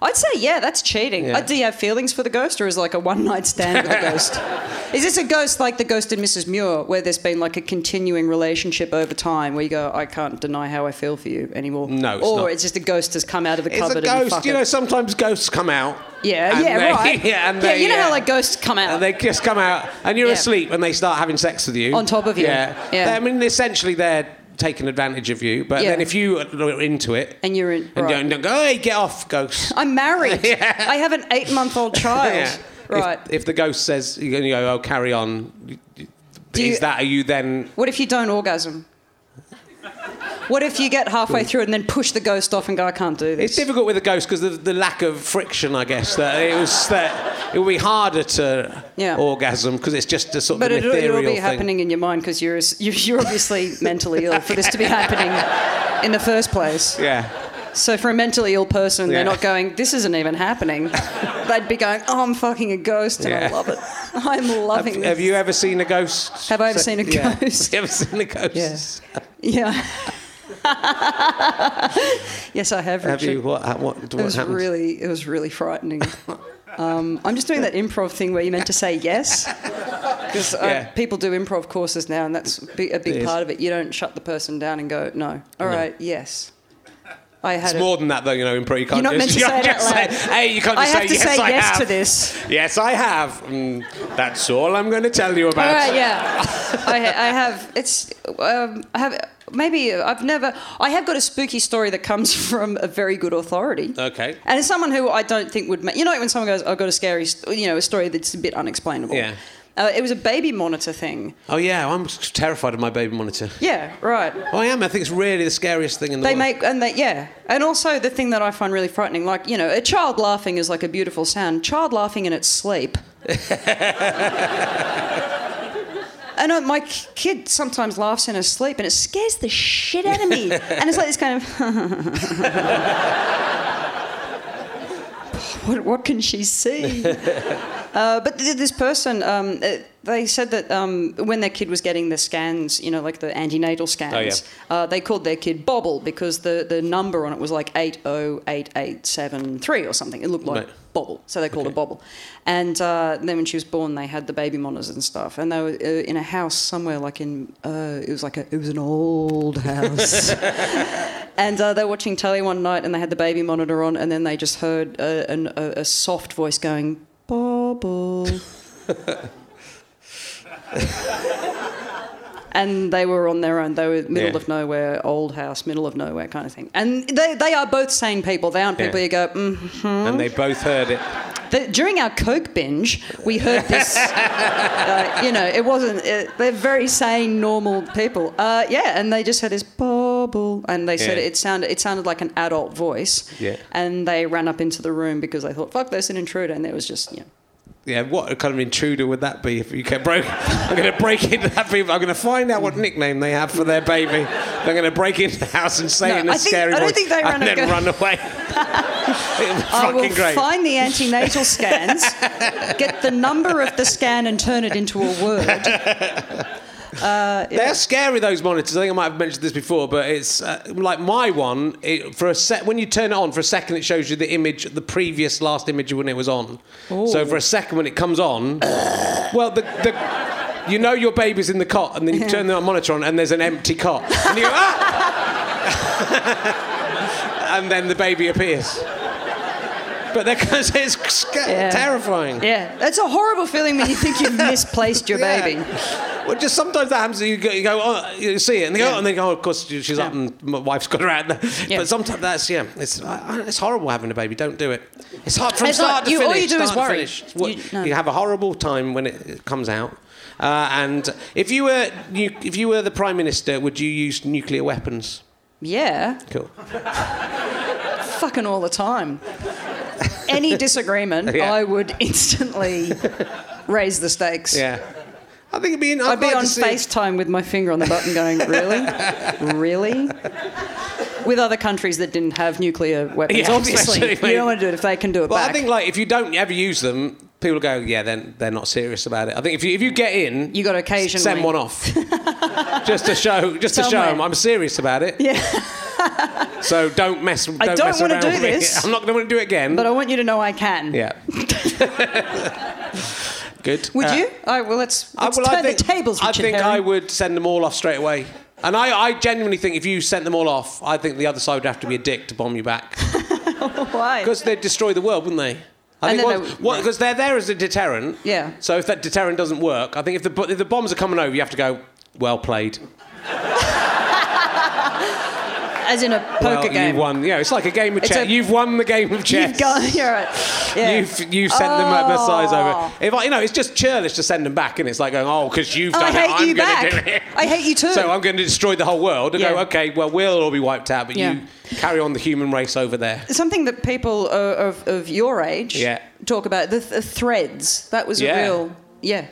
I'd say yeah, that's cheating. Yeah. Uh, do you have feelings for the ghost, or is it like a one night stand with a ghost? Is this a ghost like the ghost in Mrs. Muir, where there's been like a continuing relationship over time, where you go, I can't deny how I feel for you anymore? No, it's or not. it's just a ghost has come out of the It's cupboard a and you ghost. You know, sometimes ghosts come out. Yeah, yeah, they- right. yeah, and yeah, they, you know how uh, like ghosts come out. And they just come out, and you're Yeah. asleep, and they start having sex with you. On top of you. Yeah. Yeah. I mean, essentially, they're taking advantage of you. But Yeah. then if you are into it, and you're in. and right. don't, don't go, hey, get off, ghost. I'm married. Yeah. I have an eight month old child. Yeah. Right. If, if the ghost says, you go, oh, carry on, Do is you- that, are you then. What if you don't orgasm? What if you get halfway through it and then push the ghost off and go, I can't do this? It's difficult with a ghost because of the lack of friction, I guess. That it was that it will be harder to Yeah. orgasm because it's just a sort of But of it'll, ethereal it'll be thing. happening in your mind because you're, you're you're obviously mentally ill for this to be happening in the first place. Yeah. So for a mentally ill person, Yeah. they're not going, "This isn't even happening." They'd be going, "Oh, I'm fucking a ghost, and I love it. I'm loving Have, this." have you ever seen a ghost? Have I ever So- seen a yeah. ghost? Have you ever seen a ghost? Yes. Yeah. yes, I have. Have Richard. you? What? What? what It was happened? really, it was really frightening. Um, I'm just doing that improv thing where you meant to say yes, because uh, Yeah. people do improv courses now, and that's a big, a big It is. part of it. You don't shut the person down and go, "No, all right, yes." I had It's a- more than that, though. You know, in pro, you can't You're not just, meant to say it just say, "Hey, you can't I just have say to yes, say I yes have." to this. Yes, I have. Mm, that's all I'm going to tell you about. right, yeah. I, I have. It's. Um, I have. Maybe I've never. I have got a spooky story that comes from a very good authority. Okay. And it's someone who I don't think would. Ma- you know, when someone goes, "I've got a scary," st- you know, a story that's a bit unexplainable. Yeah. Uh, it was a baby monitor thing. Oh yeah, I'm terrified of my baby monitor. Yeah, right. Oh, I am. I think it's really the scariest thing in the They world. They make and they yeah, and also the thing that I find really frightening, like you know, a child laughing is like a beautiful sound. Child laughing in its sleep. And my kid sometimes laughs in her sleep, and it scares the shit out of me. and it's like this kind of. what, what can she see? Uh, but th- this person, um, uh, they said that um, when their kid was getting the scans, you know, like the antenatal scans, uh, they called their kid Bobble because the, the number on it was like 808873 or something. It looked like Right. Bobble, so they called Okay. her Bobble. And uh, then when she was born, they had the baby monitors and stuff, and they were in a house somewhere, like in uh, it was like a it was an old house. and uh, they were watching telly one night, and they had the baby monitor on, and then they just heard a, a, a soft voice going Bubble. and they were on their own. They were middle Yeah. of nowhere, old house, middle of nowhere kind of thing. And they, they are both sane people. They aren't people Yeah. you go, mm. And they both heard it. The, during our Coke binge, we heard this. uh, you know, it wasn't. It, they're very sane, normal people. Uh, yeah, and they just had this bubble, and they said Yeah. it sounded it sounded like an adult voice. Yeah. And they ran up into the room because they thought, "Fuck, there's an intruder," and there was just you know. Yeah, what kind of intruder would that be if you kept broke? I'm going to break into that people. I'm going to find out what nickname they have for their baby. They're going to break into the house and say No, in a I think- scary I don't voice think they run and and then run away. I will great. find the antenatal scans, get the number of the scan, and turn it into a word. They're scary those monitors. I think I might have mentioned this before, but it's uh, like my one. It, for a set, when you turn it on for a second, it shows you the image, the previous last image when it was on. So for a second, when it comes on, well, the, the you know your baby's in the cot, and then you turn the monitor on, and there's an empty cot, and you go ah, and then the baby appears. But they're because it's Yeah. terrifying. Yeah, that's a horrible feeling when you think you've misplaced your Yeah. baby. Well, just sometimes that happens. You go, you go oh, you see it, and they go, Yeah. oh, and they go, oh, of course she's up, and my wife's got her out. But sometimes that's yeah, it's it's horrible having a baby. Don't do it. It's hard from It's start not- to you- all finish. you do is worry. finish. You- no. you have a horrible time when it, it comes out. Uh, and if you were you, if you were the prime minister, would you use nuclear weapons? Yeah, Cool. fucking all the time. Any disagreement, Yeah. I would instantly raise the stakes. Yeah. I think it'd be. I'd, I'd be like on to see- FaceTime with my finger on the button going, really? really? With other countries that didn't have nuclear weapons, Yeah, obviously. You don't want to do it if they can do it Well, back. I think like if you don't ever use them, people go, yeah, then they're not serious about it. I think if you if you get in, You gotta occasionally- send one off, just to show, just to show them I'm serious about it. yeah, So don't mess. Don't, I don't mess wanna do this. I'm not going to want to do it again. but I want you to know I can. yeah. Good. Would Uh, you? All right, well, let's, I- let's well, turn I think, the tables, Richard I think Herring. I would send them all off straight away. And I, I genuinely think if you sent them all off, I think the other side would have to be a dick to bomb you back. Why? Because they'd destroy the world, wouldn't they? I And think they- what- because they're there as a deterrent. Yeah. So if that deterrent doesn't work, I think if the if the bombs are coming over, you have to go. Well played. As in a poker well, game. You won. Yeah, it's like a game of It's chess. a- You've won the game of chess. You've gone. You're right. Yeah. You've you sent them a massage Oh. over. If I, you know, it's just churlish to send them back, and it's like going, oh, because you've Oh, done I it, hate I'm you back. do it. I hate you too. So I'm going to destroy the whole world and go, okay, well, we'll all be wiped out, but Yeah. you carry on the human race over there. Something that people uh, of, of your age Yeah. talk about the, the threads. That was Yeah. a real yeah.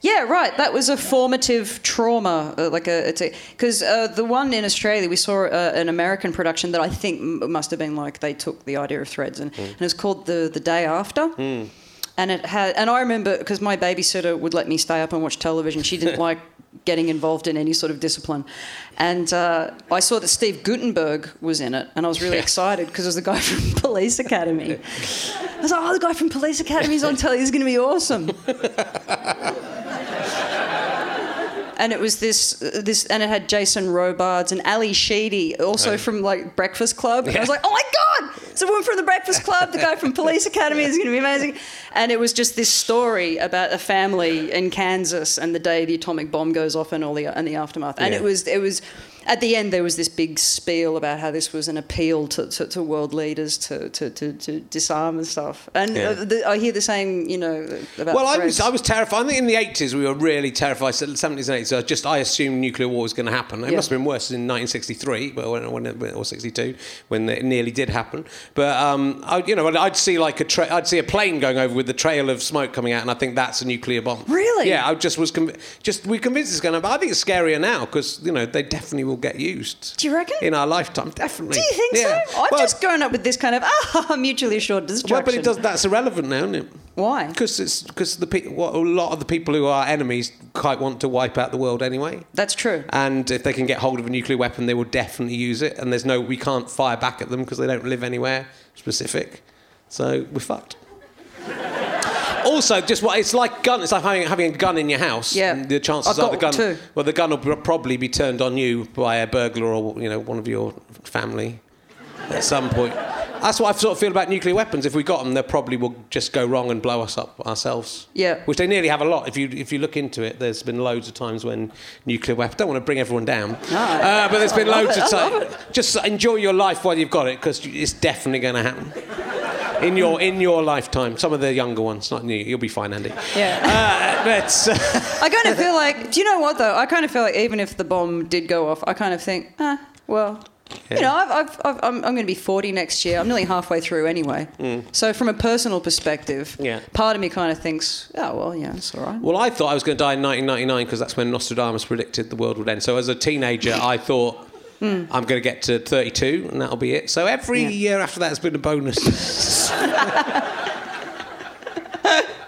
Yeah, right. That was a formative trauma, uh, like a because uh, the one in Australia we saw uh, an American production that I think m- must have been like they took the idea of threads and, and it was called the the day after. And it had, and I remember because my babysitter would let me stay up and watch television. She didn't like getting involved in any sort of discipline, and uh, I saw that Steve Guttenberg was in it, and I was really excited because it was the guy from Police Academy. I was like, "Oh, the guy from Police Academy's on telly. This is going to be awesome." and it was this uh, this and it had Jason Robards and Ally Sheedy also from like Breakfast Club. And I was like, oh my god, it's a woman from the Breakfast Club. The guy from Police Academy is going to be amazing. And it was just this story about a family in Kansas and the day the atomic bomb goes off and all the and the aftermath. And Yeah. it was it was. At the end, there was this big spiel about how this was an appeal to, to, to world leaders to, to, to, to disarm and stuff. And Yeah. uh, the, I hear the same, you know, about Well, I was. I was terrified. I think in the 80s we were really terrified. 70s and 80s, I just I assumed nuclear war was going to happen. It Yeah. must have been worse in 1963, but when, when or 62, when it nearly did happen. But um, I, you know, I'd see like a tra- I'd see a plane going over with the trail of smoke coming out, and I think that's a nuclear bomb. Really? Yeah, I just was conv- just we convinced it's going to. But I think it's scarier now because you know they definitely will get used. Do you reckon? In our lifetime, definitely. Do you think Yeah. so? I've Well, just grown up with this kind of ah mutually assured destruction. well, but it does. That's irrelevant now, isn't it? Why? Because it's because the pe- what, a lot of the people who are enemies quite want to wipe out the world anyway. That's true. And if they can get hold of a nuclear weapon, they will definitely use it. And there's no, we can't fire back at them because they don't live anywhere specific. So we're fucked. also, just what it's like gun. It's like having, having a gun in your house. Yeah. And The chances are the gun. two. Well, the gun will probably be turned on you by a burglar or you know one of your family at some point. That's what I sort of feel about nuclear weapons. If we got them, they probably will just go wrong and blow us up ourselves. Yeah. Which they nearly have a lot. If you if you look into it, there's been loads of times when nuclear weapons. Don't want to bring everyone down. No. Uh, but there's been loads it, of times. Just enjoy your life while you've got it, because it's definitely going to happen. In your in your lifetime, some of the younger ones, not you. You'll be fine, Andy. Yeah. Uh, but uh, I kind of feel like, do you know what though? I kind of feel like even if the bomb did go off, I kind of think, ah, well, Yeah. you know, I've, I've, I've, I'm, I'm going to be 40 next year. I'm nearly halfway through anyway. So from a personal perspective, Mm. Yeah. part of me kind of thinks, oh well, yeah, it's all right. Well, I thought I was going to die in 1999 because that's when Nostradamus predicted the world would end. So as a teenager, I thought I'm going to get to 32 and that'll be it. So every Yeah. year after that has been a bonus.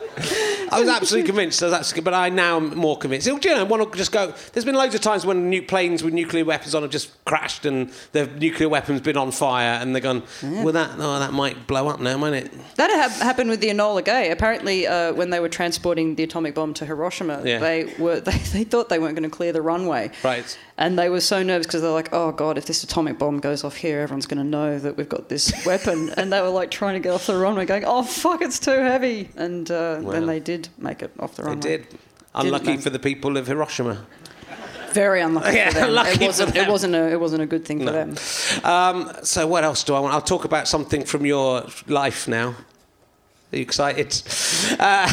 I was absolutely convinced, I was absolutely, but I now am more convinced. You know, one will just go. There's been loads of times when new planes with nuclear weapons on have just crashed and the nuclear weapon's been on fire, and they're gone. Well, that oh, that might blow up now, might it? That ha- happened with the Enola Gay. Apparently, uh, when they were transporting the atomic bomb to Hiroshima, Yeah. they were they, they thought they weren't going to clear the runway. Right. And they were so nervous because they're like, oh god, if this atomic bomb goes off here, everyone's going to know that we've got this weapon. and they were like trying to get off the runway, going, oh fuck, it's too heavy. And uh, Wow. then they did make it off the runway. They did. Unlucky for the people of Hiroshima. Very unlucky Yeah, for them. lucky it wasn't. them. It wasn't a. It wasn't a good thing for them. Um, so what else do I want? I'll talk about something from your life now. Are you excited? Uh,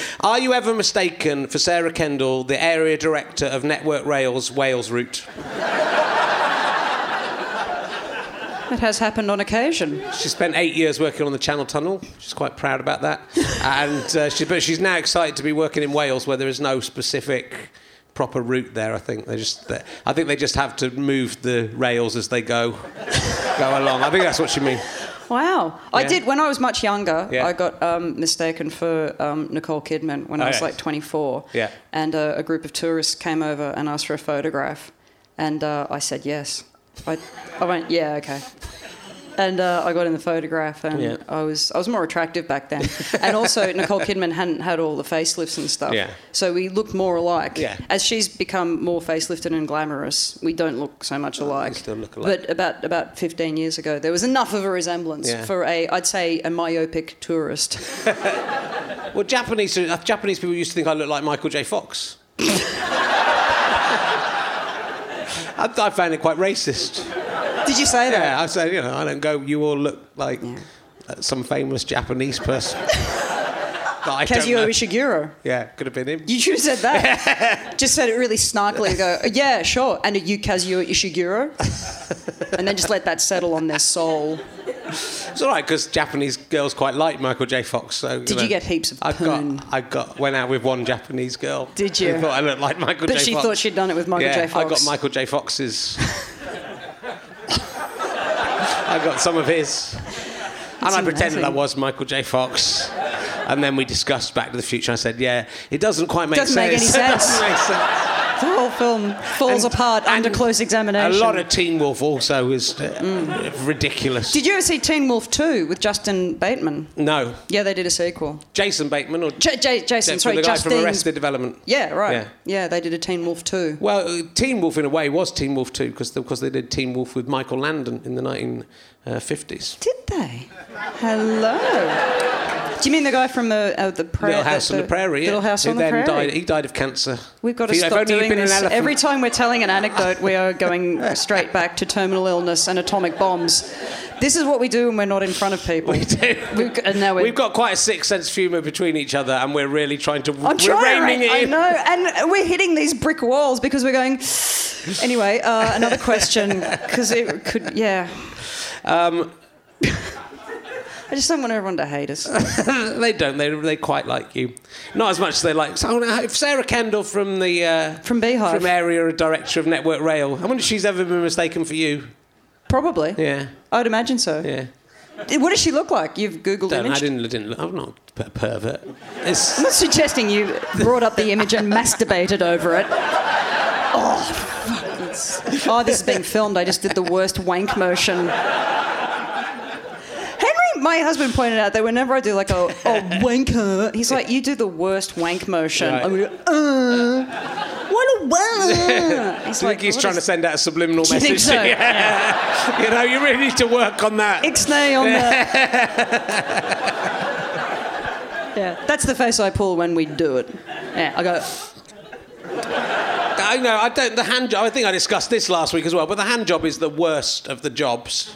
are you ever mistaken for Sarah Kendall, the area director of Network Rail's Wales route? It has happened on occasion. She spent eight years working on the Channel Tunnel. She's quite proud about that. and uh, she, but she's now excited to be working in Wales, where there is no specific proper route there. I think they just, they, I think they just have to move the rails as they go, go along. I think that's what she means. Wow. I did when I was much younger. Yeah. I got um, mistaken for um, Nicole Kidman when Oh, I was yes. like 24. Yeah. And uh, a group of tourists came over and asked for a photograph, and uh, I said yes. I, I went yeah okay. And uh, I got in the photograph, and Yeah. I was I was more attractive back then. and also, Nicole Kidman hadn't had all the facelifts and stuff, Yeah. so we looked more alike. Yeah. As she's become more facelifted and glamorous, we don't look so much alike. still look alike. But about about 15 years ago, there was enough of a resemblance Yeah. for a, I'd say, a myopic tourist. Well, Japanese uh, Japanese people used to think I looked like Michael J. Fox. I, I found it quite racist. Did you say that? Yeah, I said, you know, I don't go. You all look like uh, some famous Japanese person. That I don't Kazuo know. Ishiguro. Yeah, could have been him. You should have said that. just said it really snarkily. and Go, yeah, sure. And are you Kazuo Ishiguro? and then just let that settle on their soul. It's all right because Japanese girls quite like Michael J. Fox. So Did you get heaps of I got, I got went out with one Japanese girl. Did you? Who thought I looked like Michael But J. she thought she'd done it with Michael yeah, J. Fox. I got Michael J. Fox's. I got some of his. And I pretended I was Michael J. Fox. And then we discussed Back to the Future. I said, "Yeah, it doesn't quite make Doesn't make sense." It doesn't make sense. The whole film falls And- apart under close examination. A lot of Teen Wolf also is uh, ridiculous. Did you ever see Teen Wolf 2 with Justin Bateman? no, Yeah, they did a sequel. Jason Bateman or J- J- Jason, sorry, the guy Justine. from Arrested Development. Yeah, right. Yeah. Yeah. they did a Teen Wolf 2. Well, uh, Teen Wolf in a way was Teen Wolf 2 because because they did Teen Wolf with Michael Landon in the 1950s. Did they? Hello. Do you mean the guy from the uh, the prairie? Little House on the Prairie. Little House Who on the then Prairie. Died, he died of cancer. We've got to If stop doing this. Every time we're telling an anecdote, we are going straight back to terminal illness and atomic bombs. This is what we do when we're not in front of people. We do. We've, got- and now we're, We've got quite a sick sense of humour between each other, and we're really trying to. I'm we're trying. reining I know, and we're hitting these brick walls because we're going. Anyway, uh, another question because it could, yeah. Um, I just don't want everyone to hate us. they don't. They they quite like you. Not as much as they like. So if Sarah Kendall from the uh, From Beehive. from area director of Network Rail, I wonder if she's ever been mistaken for you. Probably. Yeah, I'd imagine so. yeah. What does she look like? You've googled image. I didn't. didn't look- I'm not a pervert. It's, I'm not suggesting you brought up the image and masturbated over it. Oh, fuck. It's, oh, this is being filmed. I just did the worst wank motion. My husband pointed out that whenever I do like a, a wanker, he's like, "You do the worst wank motion." Right. I'm going, uh, what a wank. He's I think he's "What trying to send out a subliminal you message. think so? you know, you really need to work on that. Ixnay on that. yeah, that's the face I pull when we do it. Yeah, I go. I know. I don't. The hand job. I think I discussed this last week as well. But the hand job is the worst of the jobs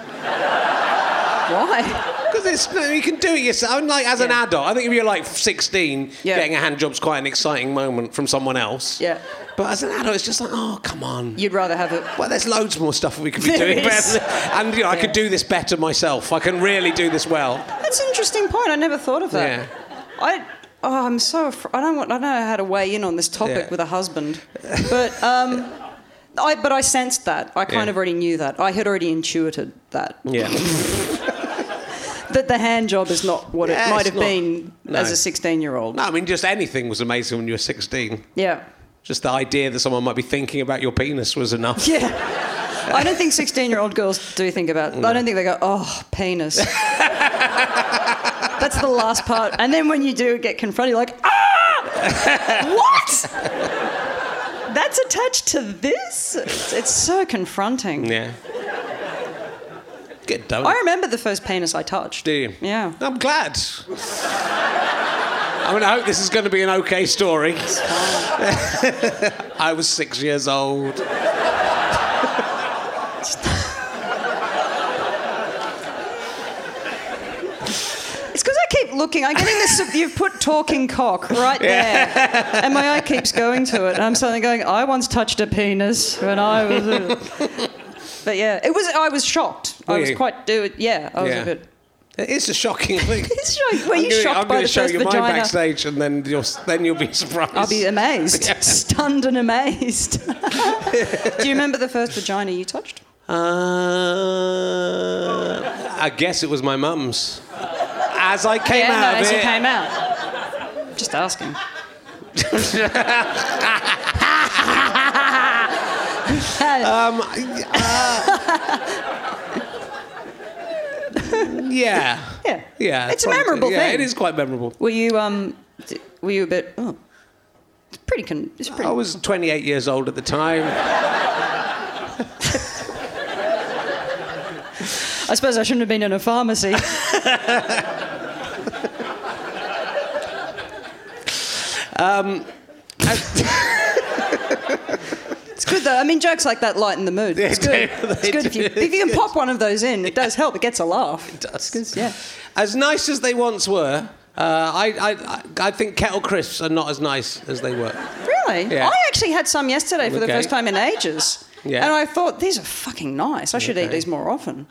Why? It's no, you can do it yourself. Like as an adult, I think if you're like 16, Yeah. getting a hand job's quite an exciting moment from someone else. Yeah. But as an adult, it's just like, oh, come on. You'd rather have it. Well, there's loads more stuff we could be There doing better. And you know, I could do this better myself. I can really do this well. That's an interesting point. I never thought of that. Yeah. I. Oh, I'm so. Afr- I don't. Want, I don't know how to weigh in on this topic Yeah. with a husband, but um, I. But I sensed that. I kind Yeah. of already knew that. I had already intuited that. Yeah. That the hand job is not what Yeah, it might have not. been No. as a 16 year old. no, I mean, just anything was amazing when you were 16. Yeah. Just the idea that someone might be thinking about your penis was enough. Yeah. I don't think 16 year old girls do think about I don't think they go, oh, penis. That's the last part. And then when you do get confronted, you're like, ah! what? That's attached to this? It's, it's so confronting. Yeah. Get done. I remember the first penis I touched. Do you? Yeah. I'm glad. I mean, I hope this is going to be an okay story. I was six years old. It's because I keep looking. I'm getting this. You've put talking cock right there, and my eye keeps going to it. And I'm suddenly going. I once touched a penis when I was. A... But yeah, it was. I was shocked. I was you? quite. Do it. yeah, I was Yeah. a bit. It is a shocking thing. It's shocking. Were I'm you gonna- shocked I'm by gonna the show first you mine vagina? backstage, and then you'll then you'll be surprised. I'll be amazed, Yeah. stunned and amazed. Do you remember the first vagina you touched? Uh, I guess it was my mum's. As I came yeah, out no, of as it, you came out. Just asking. Um, yeah, yeah, yeah. It's a memorable yeah, thing. It is quite memorable. Were you um? Were you a bit? Oh, it's pretty. Con- it's pretty. I was 28 years old at the time. I suppose I shouldn't have been in a pharmacy. it's good though. I mean, jokes like that lighten the mood. It's good. It's good if you if you can pop one of those in. It does help. It gets a laugh. It does. yeah. As nice as they once were, uh, I, I, I, think kettle crisps are not as nice as they were. Really? Yeah. I actually had some yesterday for the first time in ages. Yeah. And I thought these are fucking nice. I should eat these more often.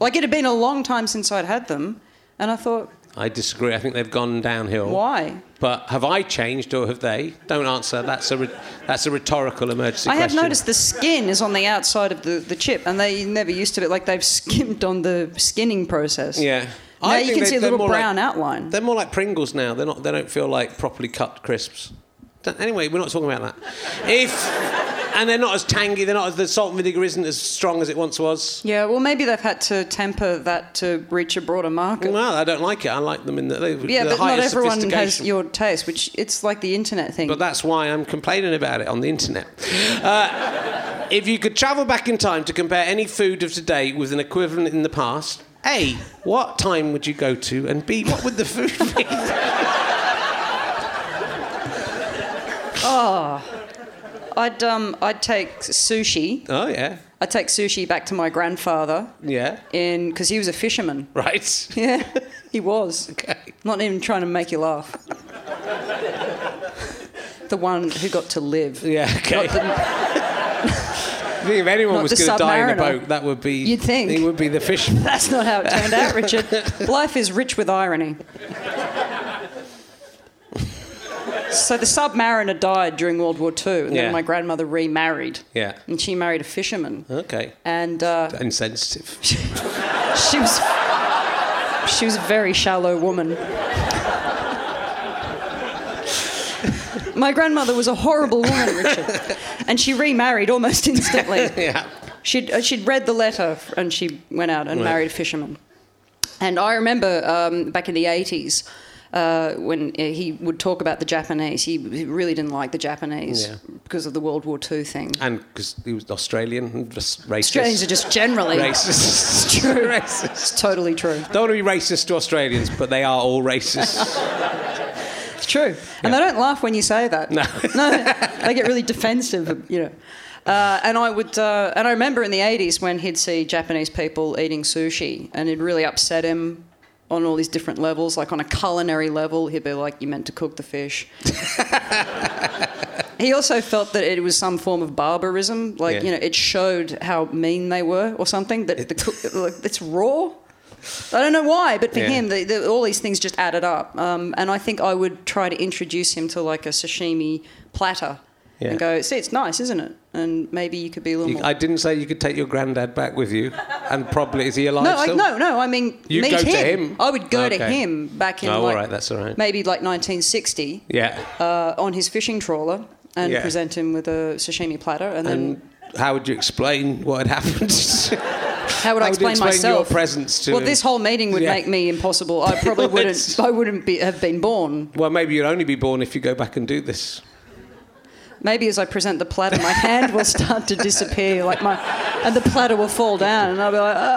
Like it had been a long time since I'd had them, and I thought, I disagree. I think they've gone downhill. why? But have I changed or have they? Don't answer. That's a re- that's a rhetorical emergency I have noticed the skin is on the outside of the, the chip, and they never used to be like they've skimmed on the skinning process. Yeah. Now I you can they- see a little brown like- outline. They're more like Pringles now. They're not. They don't feel like properly cut crisps. Anyway, we're not talking about that. If and they're not as tangy. They're not as the salt and vinegar isn't as strong as it once was. Yeah, well, maybe they've had to temper that to reach a broader market. Well, I don't like it. I like them in the, they, yeah, the but not everyone has your taste, which it's like the internet thing. But that's why I'm complaining about it on the internet. Uh, if you could travel back in time to compare any food of today with an equivalent in the past, A, what time would you go to? And B, what would the food be? I'd um, I'd take sushi. oh, yeah. I'd take sushi back to my grandfather Yeah. in because he was a fisherman. Right. Yeah, he was. Okay. Not even trying to make you laugh. the one who got to live. Yeah, okay. Not the- I think if anyone was going to die in a boat, that would be. You'd think. It would be the fisherman. that's not how it turned out, Richard. Life is rich with irony. So the submariner died during World War II, and Yeah. then my grandmother remarried. Yeah. And she married a fisherman. Okay. And uh, Insensitive. she was she was a very shallow woman. My grandmother was a horrible woman, Richard, and she remarried almost instantly. yeah. She'd uh, she'd read the letter and she went out and Right. married a fisherman. And I remember um, back in the 80s. Uh, when uh, he would talk about the Japanese, he, really didn't like the Japanese Yeah. because of the World War II thing. And because he was Australian and just racist. Australians are just generally racist. It's true. racist. It's totally true. Don't want to be racist to Australians, but they are all racist. It's true. And they don't laugh when you say that. No. no, they get really defensive, you know. Uh, and I would, uh, and I remember in the 80s when he'd see Japanese people eating sushi and it really upset him on all these different levels. Like on a culinary level, he'd be like, You meant to cook the fish. he also felt that it was some form of barbarism. Like, Yeah. you know, it showed how mean they were or something. That the cook, like, it's raw. I don't know why, but for Yeah. him, the, the, all these things just added up. Um, and I think I would try to introduce him to like a sashimi platter Yeah. and go, see, it's nice, isn't it? And maybe you could be a little You- more. I didn't say you could take your granddad back with you, and probably is he alive no, I, no, no. I mean, You'd meet go to him. him? I would go to him back in Oh, all like right, that's all right. maybe like 1960 Yeah. uh, on his fishing trawler and Yeah. present him with a sashimi platter, and then how would you explain what had happened? how would I explain, explain your myself? presence to well, this whole meeting would Yeah. make me impossible. I probably wouldn't. I wouldn't be, have been born. well, maybe you'd only be born if you go back and do this. Maybe as I present the platter, my hand will start to disappear, like my, and the platter will fall down, and I'll be like, ah.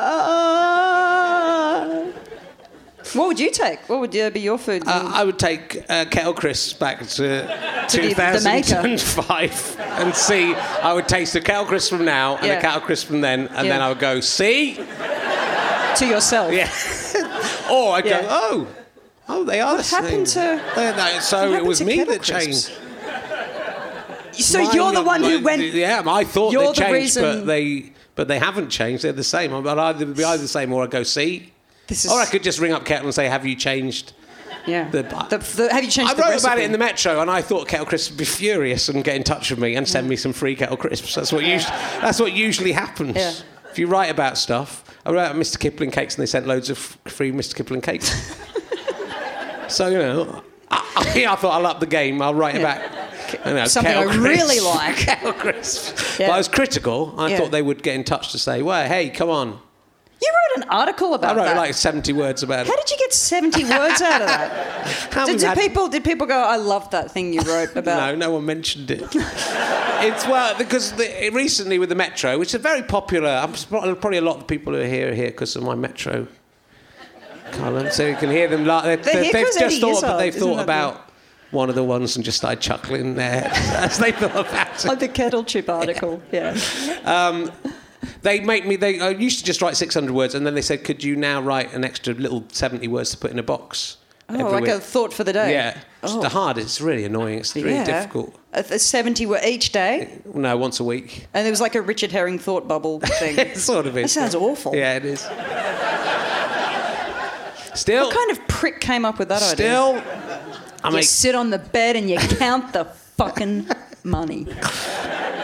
What would you take? What would uh, be your food? Uh, I would take uh, Kettle crisps back to, To the- the 2005 and see. I would taste a Kettle Crisp from now and Yeah. a Kettle Crisp from then, and Yeah. then I would go, see? to yourself. Yeah. or I'd Yeah. go, oh, oh, they are the happened same. to- no, so what it was me that Crisps? changed. So you're the one who went. Yeah, I thought they the changed, reason- but they but they haven't changed. They're the same. I'd either be either the same or I go see. This is. Or I could just ring up Kettle and say, "Have you changed?" Yeah. the- The, the, have you changed I the wrote recipe? about it in the Metro, and I thought Kettle Crisp would be furious and get in touch with me and send me some free Kettle Crisps. That's what usually that's what usually happens. Yeah. If you write about stuff, I wrote about Mr. Kipling cakes, and they sent loads of free Mr. Kipling cakes. so you know, I, I, I thought I'll up the game. I'll write about. Know, Something I really like. Kettle Crisp. Yeah. But I was critical. I Yeah. thought they would get in touch to say, "Well, hey, come on." You wrote an article about that. I wrote that. like 70 words about it. How did you get 70 words out of that? Did, did people did people go? I love that thing you wrote about. No, no one mentioned it. it's well because the, recently with the Metro, which is very popular. I'm probably a lot of people who are here are here because of my Metro column, so you can hear them. Like, they, They're here they've 'cause just thought, Izzard, they've thought about one of the ones and just started chuckling there as they thought about Oh, it. the kettle chip article. Yeah. Um, they make me. They I used to just write 600 words, and then they said, "Could you now write an extra little 70 words to put in a box?" Oh, like week?" a thought for the day. Yeah, it's Oh. the hard. It's really annoying. It's really yeah. difficult. A, a 70 were each day, No, once a week. and there was like a Richard Herring thought bubble thing. It sort of is. That sounds awful. Yeah, it is. Still, What kind of prick came up with that idea? still, I you mean, sit on the bed and you count the fucking money.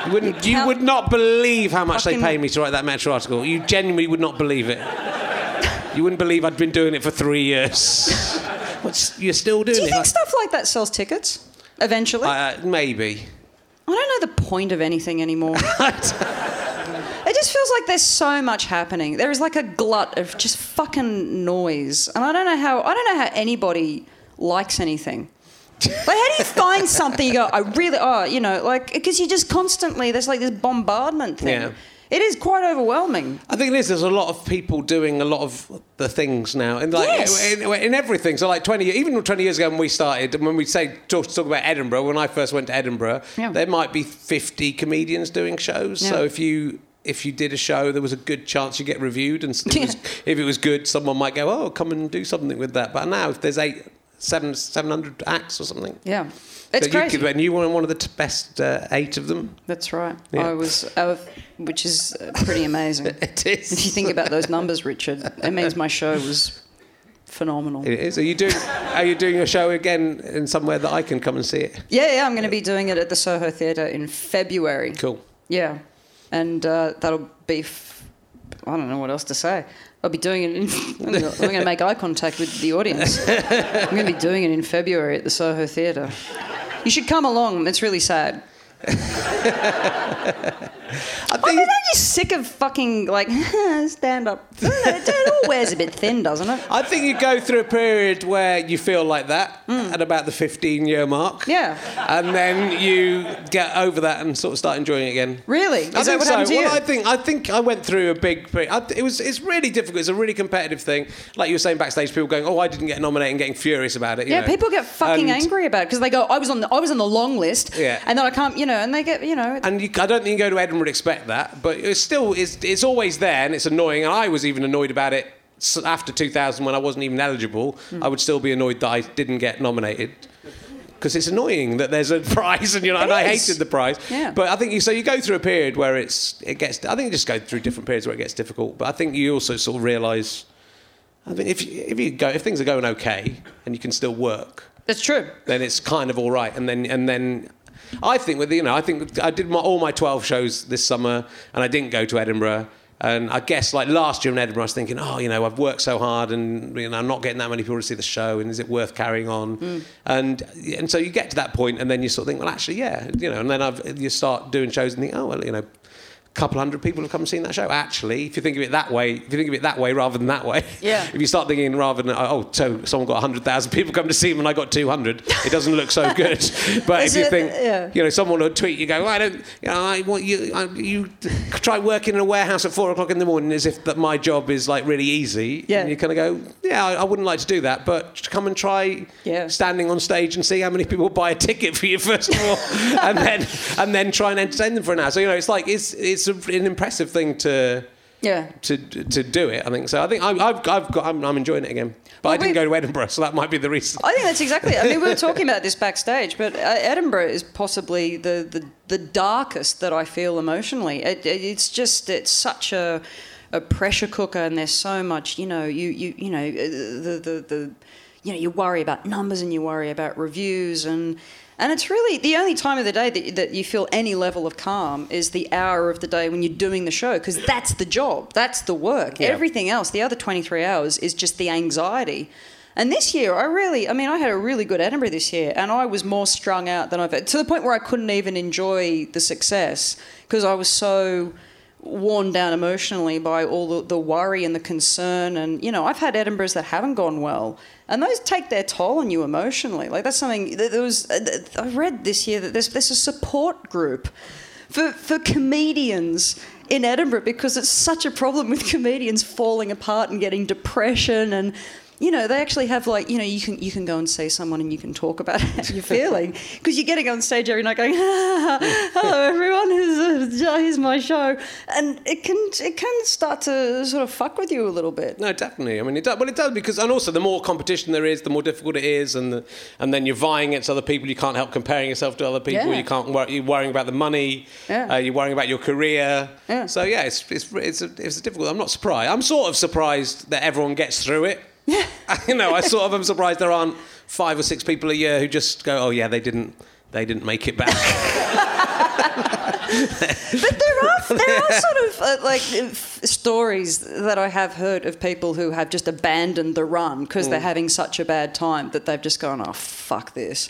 you, wouldn't, you you would not believe how much Fucking- they pay me to write that Metro article. You genuinely would not believe it. You wouldn't believe I'd been doing it for three years. What's, you're still doing it. Do you it? think stuff like that sells tickets eventually? uh, maybe. I don't know the point of anything anymore. It just feels like there's so much happening. There is like a glut of just fucking noise, and I don't know how. I don't know how anybody likes anything. Like, how do you find something? You go, I really, oh, you know, like because you just constantly there's like this bombardment thing. Yeah. It is quite overwhelming. I think it is. There's a lot of people doing a lot of the things now, and like Yes. in, in everything. So like twenty, even twenty years ago when we started, when we say talk, talk about Edinburgh, when I first went to Edinburgh, Yeah. there might be fifty comedians doing shows. So if you if you did a show, there was a good chance you get reviewed, and it was, if it was good, someone might go, "Oh, come and do something with that." But now, if there's eight, seven, seven hundred acts or something, Yeah, it's you crazy. could, and you were one of the t- best uh, eight of them. That's right. Yeah. I was, was, which is uh, pretty amazing. It is. If you think about those numbers, Richard, it means my show was phenomenal. It is. Are you doing? Are you doing a show again in somewhere that I can come and see it? Yeah, yeah, I'm going to be doing it at the Soho Theatre in February. Cool. Yeah, and uh, that'll be. F- I don't know what else to say. I'll be doing it. In, I'm going to make eye contact with the audience. I'm going to be doing it in February at the Soho Theatre. You should come along. It's really sad. I think don't you sick of fucking like stand up. It all wears a bit thin, doesn't it? I think you go through a period where you feel like that hmm. at about the 15 year mark. Yeah. And then you get over that and sort of start enjoying it again. Really? Is I think what so. well, you? I think I think I went through a big. I, it was it's really difficult. It's a really competitive thing. Like you were saying backstage, people going, "Oh, I didn't get nominated," and getting furious about it. you Yeah, know. people get fucking And- angry about it because they go, "I was on the I was on the long list, Yeah. and then I can't, you know," and they get, you know, And you, I don't think you go to Edinburgh and expect that, but it's still it's, it's always there and it's annoying. And I was even annoyed about it after 2000 when I wasn't even eligible. Hmm. I would still be annoyed that I didn't get nominated because it's annoying that there's a prize and you know and I hated the prize. Yeah. But I think you so you go through a period where it's it gets. I think you just go through different periods where it gets difficult. But I think you also sort of realise. I mean, if you- if you go if things are going okay and you can still work, that's true. then it's kind of all right. And then and then I think with you know I think I did my, all my twelve shows this summer, and I didn't go to Edinburgh. And I guess like last year in Edinburgh, I was thinking, oh, you know, I've worked so hard, and you know, I'm not getting that many people to see the show, and is it worth carrying on? Mm. And and so you get to that point, and then you sort of think, well, actually, yeah, you know. And then I've, you start doing shows and think, oh, well, you know, couple hundred people have come and seen that show. Actually, if you think of it that way, if you think of it that way rather than that way, Yeah. if you start thinking rather than oh, so someone got 100,000 people come to see him and I got 200, it doesn't look so good. But if you it- think, yeah. you know, someone will tweet, you go, well, I don't, you know, I want you, I, you try working in a warehouse at four o'clock in the morning as if that my job is like really easy. Yeah. And you kind of go, yeah, I, I wouldn't like to do that, but come and try Yeah. standing on stage and see how many people buy a ticket for you first of all, and then and then try and entertain them for an hour. So you know, it's like it's it's a, an impressive thing to Yeah. to to do it. I think so. I think I, I've I've got I'm, I'm enjoying it again. But I didn't go to Edinburgh, so that might be the reason. I think that's exactly. it. I mean, we were talking about this backstage, but uh, Edinburgh is possibly the, the, the darkest that I feel emotionally. It, it, it's just it's such a a pressure cooker, and there's so much. You know, you you you know uh, the the the you know you worry about numbers and you worry about reviews and. And it's really the only time of the day that, that you feel any level of calm is the hour of the day when you're doing the show because that's the job, that's the work. Yeah. Everything else, the other 23 hours, is just the anxiety. And this year, I really, I mean, I had a really good Edinburgh this year, and I was more strung out than I've to the point where I couldn't even enjoy the success because I was so worn down emotionally by all the, the worry and the concern. And, you know, I've had Edinburghs that haven't gone well, and those take their toll on you emotionally. Like, that's something that there was, I read this year that there's, there's a support group for, for comedians in Edinburgh because it's such a problem with comedians falling apart and getting depression and you know they actually have like you know you can you can go and see someone and you can talk about how you're feeling because you're getting on stage every night going hello everyone here's, uh, here's my show and it can it can start to sort of fuck with you a little bit No, definitely. I mean, it does. Well, it does because, and also, the more competition there is, the more difficult it is, and the, and then you're vying against other people. You can't help comparing yourself to other people. Yeah. You can't. Wor- you're worrying about the money. Yeah. Uh, you're worrying about your career. Yeah. So yeah, it's it's it's, a, it's difficult. I'm not surprised. I'm sort of surprised that everyone gets through it. Yeah. you know, I sort of am surprised there aren't five or six people a year who just go, oh yeah, they didn't. They didn't make it back. But there are there are sort of uh, like f- stories that I have heard of people who have just abandoned the run because Mm. they're having such a bad time that they've just gone, oh fuck this,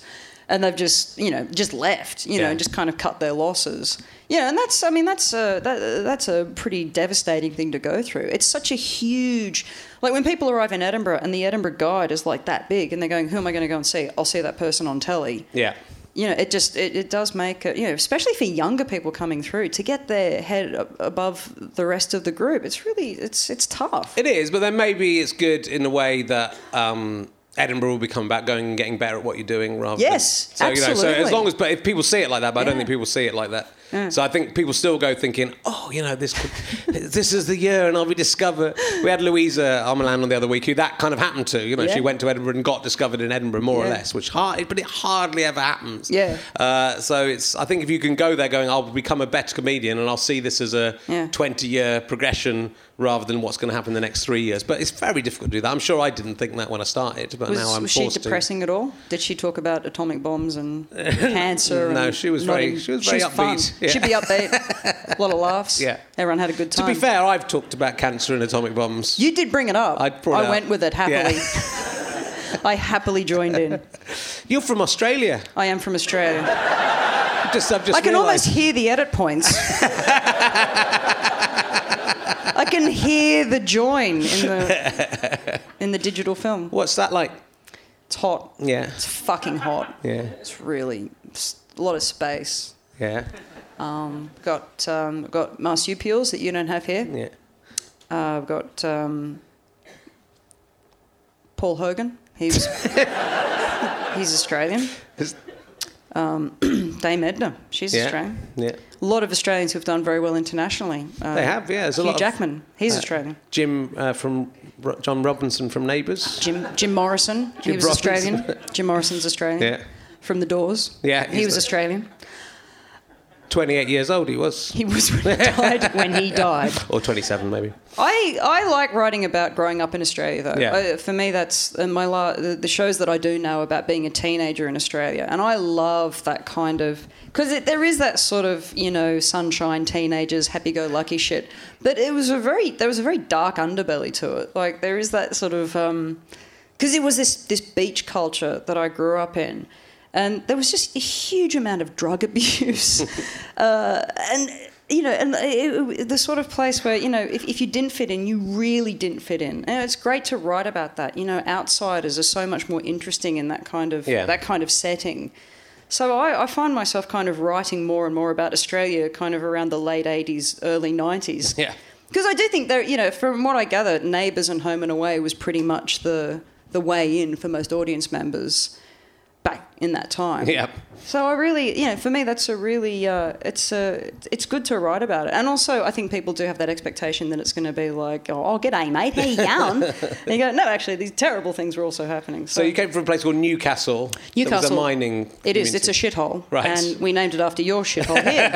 and they've just you know just left, you know, Yeah. just kind of cut their losses. Yeah, and that's I mean that's a that, that's a pretty devastating thing to go through. It's such a huge like when people arrive in Edinburgh and the Edinburgh Guide is like that big, and they're going, who am I going to go and see? I'll see that person on telly yeah. you know, it just it, it does make it, you know, especially for younger people coming through to get their head above the rest of the group. It's really it's it's tough. It is, but then maybe it's good in a way that um, Edinburgh will become about going and getting better at what you're doing rather Yes, than. So, you know, so as long as, but if people see it like that, but I don't think people see it like that. Yeah. So I think people still go thinking, oh, you know, this could, this is the year and I'll be discovered. We had Luisa Omielan on the other week who that kind of happened to. You know, Yeah. she went to Edinburgh and got discovered in Edinburgh more or less, which hard, but it hardly ever happens. Yeah. Uh, so it's, I think if you can go there going, I'll become a better comedian and I'll see this as a 20 year progression rather than what's going to happen in the next three years. But it's very difficult to do that. I'm sure I didn't think that when I started, but Was, now I'm was she forced to. depressing at all? Did she talk about atomic bombs and cancer? No, and she was very- she was very She's fun. Yeah. She'd be upbeat. a lot of laughs. Yeah. everyone had a good time. To be fair, I've talked about cancer and atomic bombs. you did bring it up. I brought it went up. with it happily. I happily joined in. You're from Australia. I am from Australia. Just, I can realised. almost hear the edit points. I can hear the join in the in the digital film. What's that like? It's hot. Yeah, It's fucking hot. yeah, It's really it's a lot of space. yeah, Got um, got marsupials that you don't have here. yeah. Uh, I've got um, Paul Hogan. He's he's Australian. Is- Dame Edna. She's yeah, Australian. yeah. A lot of Australians who've done very well internationally. Uh, They have, yeah. There's a Hugh lot of- Jackman. He's uh, Australian. Jim uh, from Ro- John Robinson from Neighbours. Jim Jim Morrison. he Jim was Robinson. Australian. Jim Morrison's Australian. Yeah, From the Doors. Yeah, He was Australian. 28 years old he was, He was when he died. when he died. or 27 maybe. I, I like writing about growing up in Australia, though. Yeah. I, for me, that's uh, my la- the, shows that I do know about being a teenager in Australia, and I love that kind of because there is that sort of you know sunshine teenagers, happy-go-lucky shit, but it was a very there was a very dark underbelly to it. Like there is that sort of because it was this this beach culture that I grew up in. And there was just a huge amount of drug abuse, uh, and you know, and it, it, the sort of place where you know, if, if you didn't fit in, you really didn't fit in. And it's great to write about that. You know, outsiders are so much more interesting in that kind of Yeah. that kind of setting. So I, I find myself kind of writing more and more about Australia, kind of around the late '80s, early '90s. Yeah. Because I do think that you know, from what I gather, Neighbours and Home and Away was pretty much the the way in for most audience members back in that time. Yeah. So I really, you know, for me, that's a really, uh, it's a, it's good to write about it, and also I think people do have that expectation that it's going to be like, oh, oh g'day, mate, how you going? and you go, no, actually, these terrible things were also happening. So you came from a place called Newcastle. Newcastle. a mining. It is. It's a shithole, Right. and we named it after your shithole here,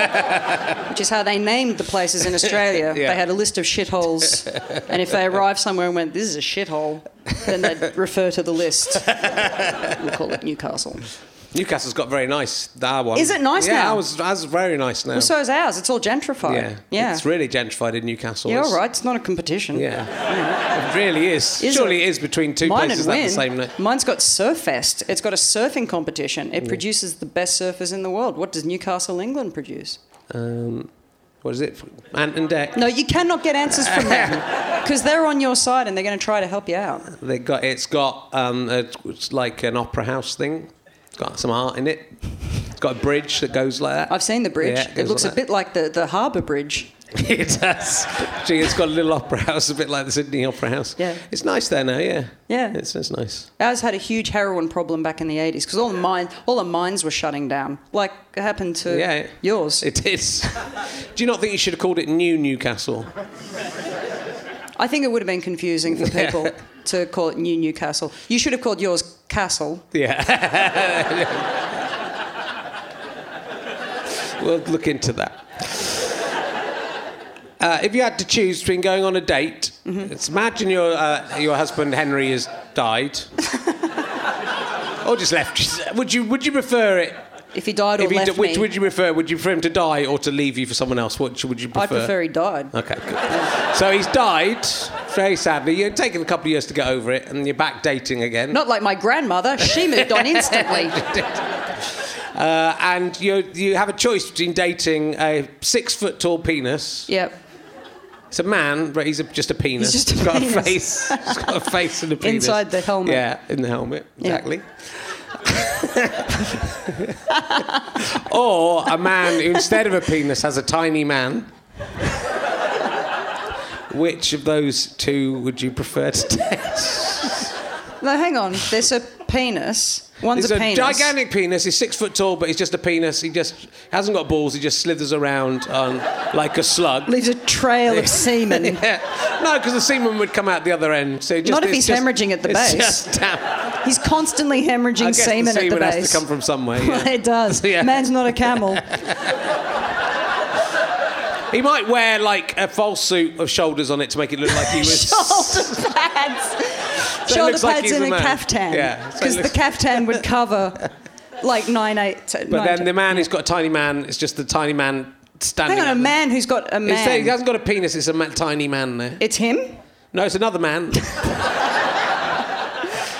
which is how they named the places in Australia. Yeah. They had a list of shitholes, and if they arrived somewhere and went, "This is a shithole," then they'd refer to the list. We'll call it Newcastle. Newcastle's got very nice. That one. Is it nice yeah, now? I was. I was very nice now. Well, so is ours. It's all gentrified. yeah. yeah. It's really gentrified in Newcastle. yeah, all right. It's not a competition. Yeah. it really is. Is Surely it? it is between two Mine places that the same. night. Mine's got Surfest. It's got a surfing competition. It produces the best surfers in the world. What does Newcastle, England produce? Um, what is it? Ant and Dec. No, you cannot get answers from them because they're on your side and they're going to try to help you out. They got. It's got. Um, a, it's like an opera house thing. It's got some art in it. It's got a bridge that goes like that. I've seen the bridge. Yeah, it it looks like a bit like the, the harbour bridge. it does. Gee, it's got a little opera house, a bit like the Sydney Opera House. Yeah. It's nice there now. Yeah. Yeah. It's, it's nice. Ours had a huge heroin problem back in the 80s because all the mine, all the mines were shutting down, like it happened to Yeah. yours. It is. Do you not think you should have called it New Newcastle? I think it would have been confusing for people to call it New Newcastle. You should have called yours Castle. Yeah. we'll look into that. Uh, if you had to choose between going on a date, Mm-hmm. let's imagine your uh, your husband Henry has died, or just left. Would you would you prefer it? If he died or If he left d- which me, would you prefer? Would you prefer him to die or to leave you for someone else? What would you prefer? I'd prefer he died. Okay, good. So he's died, very sadly. You're taking a couple of years to get over it, and you're back dating again. Not like my grandmother. She moved on instantly. Uh, and you you have a choice between dating a six foot tall penis. Yep. It's a man, but he's a, just a penis. He's just a He's got penis. a face. He's got a face and a penis. Inside the helmet. Yeah, in the helmet, Yeah. exactly. or a man who instead of a penis has a tiny man. Which of those two would you prefer to date? No, hang on. There's a penis. One's He's a a, penis. gigantic penis. He's six foot tall, but he's just a penis. He just hasn't got balls. He just slithers around on, like a slug. Leaves a trail of semen. Yeah. No, because the semen would come out the other end. So just, Not if he's just- hemorrhaging at the base. Just, damn. He's constantly hemorrhaging semen, the semen at the has to come from somewhere. yeah. it does. Yeah. Man's not a camel. He might wear like a false suit of shoulders on it to make it look like he was. Shoulder pads. So Shoulder like pads and a man. caftan. Yeah, so Because the looks- caftan would cover like nine eight. But then the man who's got a tiny man, it's just the tiny man standing. Hang on, a man who's got a there- he hasn't got a penis. It's a ma- tiny man there. It's him. No, it's another man.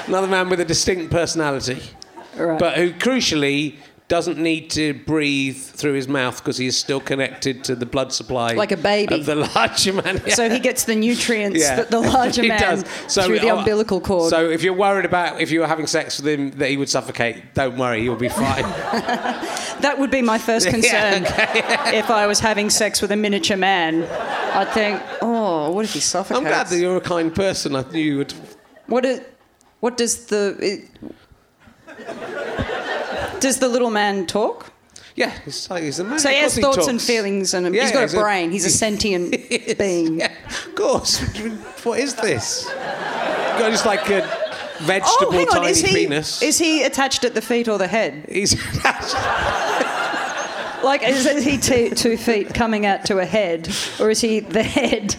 another man with a distinct personality. Right. but who crucially doesn't need to breathe through his mouth because he is still connected to the blood supply, Like a baby. of the larger man. Yeah. So he gets the nutrients Yeah. that the larger man does. So, through the oh, umbilical cord. So if you're worried about if you were having sex with him that he would suffocate, don't worry, he'll be fine. that would be my first concern. If I was having sex with a miniature man, I'd think, oh, what if he suffocates? I'm glad that you're a kind person. I knew you would. What, is, what does the. It, does the little man talk? Yeah, he's, like- he's a man. So he has thoughts talks. and feelings, and Yeah, he's got he's a a- brain. He's a sentient Yes, being. Yeah, of course. What is this? Got just like a vegetable Oh, hang on. tiny Is he, penis. is he attached at the feet or the head? He's attached. Like, is, is he t- two feet coming out to a head, or is he the head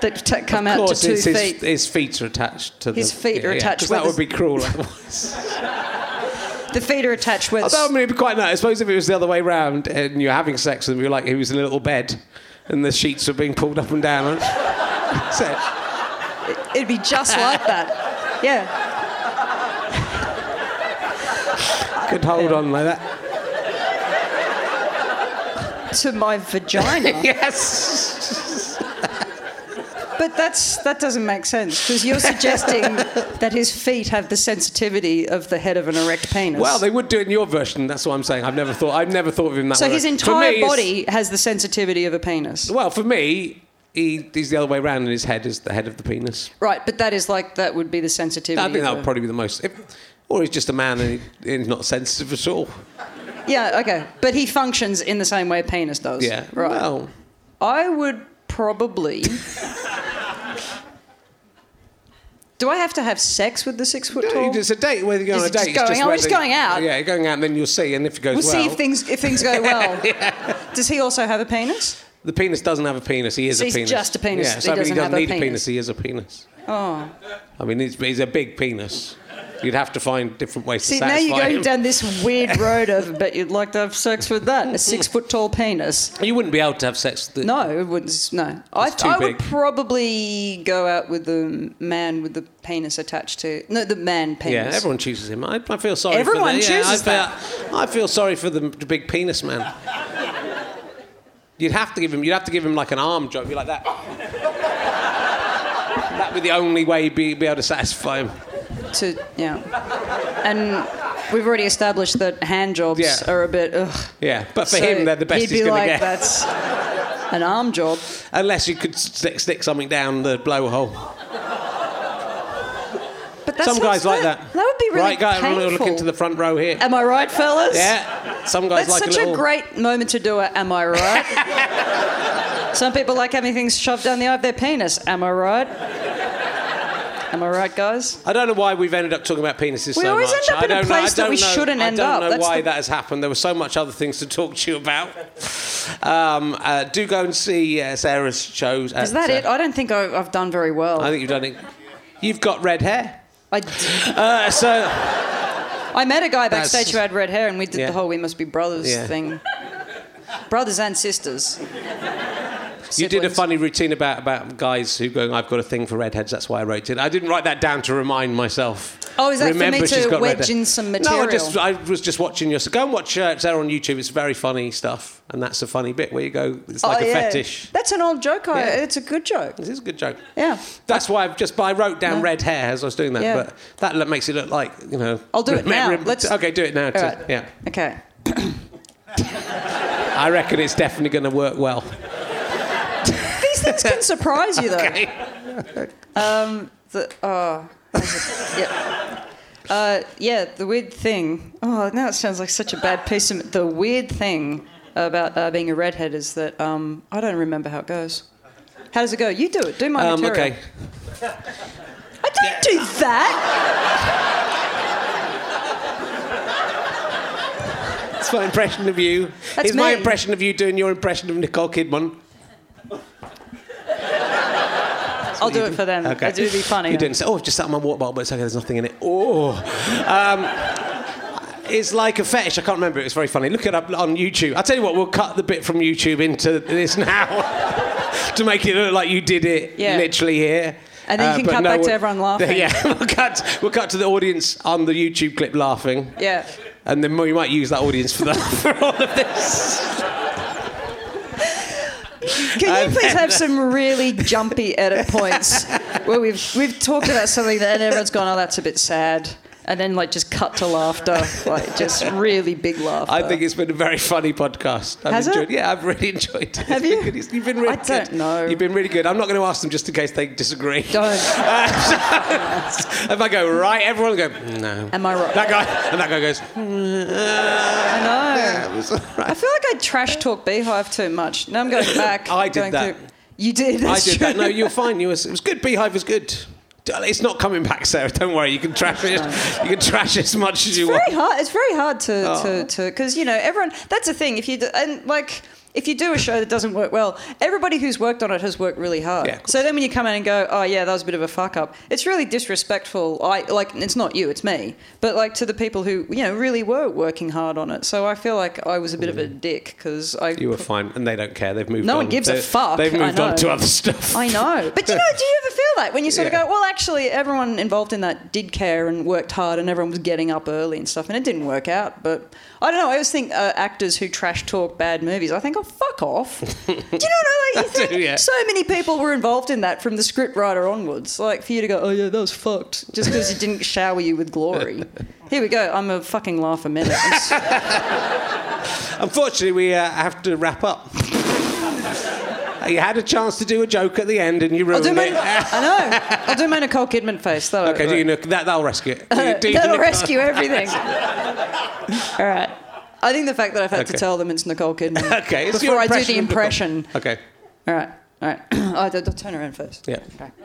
that t- come of out to two his, feet? his feet are attached to His the, feet are attached because where that would be cruel otherwise. The feet are attached with. Although I mean, it'd be quite nice. I suppose if it was the other way round and you're having sex with him, you're like he was in a little bed, and the sheets were being pulled up and down. so, It'd be just like that. Yeah. could hold on like that. To my vagina. Yes. But that's that doesn't make sense because you're suggesting that his feet have the sensitivity of the head of an erect penis. Well, they would do it in your version. That's what I'm saying. I've never thought. I've never thought of him that so way. So his entire me, body has the sensitivity of a penis. Well, for me, he, he's the other way around, and his head is the head of the penis. Right, but that is like that would be the sensitivity. I think that a- would probably be the most. If, or he's just a man and, he, he's not sensitive at all. Yeah, okay, but he functions in the same way a penis does. Yeah. right. Well, I would probably. Do I have to have sex with the six foot tall? it's a date. Whether you go Is on a date, just it's just whether- It's going out. Yeah, you're going out, and then you'll see. And if it goes We'll well, see if things if things go well. Does he also have a penis? the penis doesn't have a penis. He is So a he's penis. just a penis. Yeah, He so I mean, doesn't he have doesn't a need a penis. penis. He is a penis. Oh. I mean, he's, he's a big penis. You'd have to find different ways See, to satisfy See, now you're going him. down this weird road of, but you'd like to have sex with that, a six foot tall penis. You wouldn't be able to have sex with the, No, it wouldn't. No, I, I would probably go out with the man with the penis attached to. No, the man penis. Yeah, everyone chooses him. I, I feel sorry. Everyone for the, yeah, chooses I feel, I feel sorry for the, big penis man. You'd have to give him. You'd have to give him like an arm job. Be like that. That'd be the only way you'd be, be able to satisfy him. To yeah, and we've already established that hand jobs Yeah. are a bit. Ugh. Yeah, but for So him, they're the best he'd he's be going like, to get. That's an arm job. Unless you could stick, stick something down the blowhole. But Some guys like that. That would be really right, guy, painful. look into the front row here. Am I right, fellas? Yeah, some guys That's like such a little. a great moment to do it. Am I right? Some people like having things shoved down the eye of their penis. Am I right? Am I right, guys? I don't know why we've ended up talking about penises We so always much. end up I in a don't know, place that we know, shouldn't end up. I don't know That's why the- that has happened. There were so much other things to talk to you about. Um, uh, do go and see uh, Sarah's shows. Is that it? I don't think I- I've done very well. I think you've done it. You've got red hair. I, d- Uh, so I met a guy backstage who had red hair, and we did Yeah. the whole "we must be brothers" Yeah. thing. Brothers and sisters. You did a funny routine about, about guys who going, I've got a thing for redheads, that's why I wrote it. I didn't write that down to remind myself. Oh, is that for me to she's got red wedge in some No, I, material? just, I was just watching your. Go and watch uh, Sarah on YouTube. It's very funny stuff, and that's a funny bit where you go. It's like oh, a yeah. fetish. That's an old joke. I, Yeah. It's a good joke. This is a good joke. Yeah. That's why I've just. I wrote down red hair as I was doing that, Yeah. but that makes it look like you know. I'll do it now. remember- Let's- Okay, do it now. Too. right. Yeah, Okay. I reckon it's definitely going to work well. Things can surprise you, though. Okay. The, oh, yeah. Uh, yeah, the weird thing. Oh, now it sounds like such a bad piece of. The weird thing about uh, being a redhead is that um, I don't remember how it goes. How does it go? You do it. Do my Um, material. okay. I don't do that. That's my impression of you. That's It's my impression of you doing your impression of Nicole Kidman. I'll do it for them. Okay. It would be funny. You didn't say, oh, I've just sat on my water bottle, but it's okay, there's nothing in it. Oh. Um, it's like a fetish. I can't remember. It was very funny. Look it up on YouTube. I'll tell you what, we'll cut the bit from YouTube into this now to make it look like you did it Yeah. literally here. And then you can but cut back to everyone laughing. Yeah, we'll cut, we'll cut to the audience on the YouTube clip laughing. Yeah. And then we might use that audience for that for all of this. Can you please have some really jumpy edit points where we've we've talked about something that and everyone's gone, oh, that's a bit sad, and then like just cut to laughter, like just really big laughter. I think it's been a very funny podcast. I've Has it? Yeah, I've really enjoyed it. Have been you? You've been really I don't good. know. You've been really good. I'm not going to ask them just in case they disagree. Don't. if I go right, everyone will go no. Am I right? That guy and that guy goes. Mm. I know. Yeah, it was all right. I feel like I trash talk Beehive too much. Now I'm going back. I did that. through- You did. I did that. No, you were fine. You was, it was good. Beehive was good. It's not coming back, Sarah. Don't worry. You can oh, trash it. You can trash as much as you want. very hard. It's very hard to Oh. to to because you know everyone. That's the thing. If you and like. If you do a show that doesn't work well, everybody who's worked on it has worked really hard. Yeah, so then when you come in and go, "Oh yeah, that was a bit of a fuck up," it's really disrespectful. I like it's not you, it's me, but like to the people who you know really were working hard on it. So I feel like I was a bit of a dick because I Mm. You were fine, and they don't care. They've moved. No on. one gives a fuck, They've moved on to other stuff. I know. But you know, do you ever feel that when you sort Yeah. of go, well, actually, everyone involved in that did care and worked hard and everyone was getting up early and stuff, and it didn't work out. But I don't know. I always think uh, actors who trash talk bad movies, I think, oh, fuck off. do you know what I like? You think yeah. so many people were involved in that from the script writer onwards. Like, for you to go, oh, yeah, that was fucked, just because it didn't shower you with glory. Here we go. I'm a fucking laugh a minute. Unfortunately, we uh, have to wrap up. you had a chance to do a joke at the end, and you I'll ruined do my, it. I know. I'll do my Nicole Kidman face. That'll, okay, do you, that, that'll rescue it. Do you, do that'll rescue everything. All right. I think the fact that I've had to tell them it's Nicole Kidman Okay, before I do the impression. Okay. All right. All right. oh, I'll, I'll turn around first. Yeah. Okay.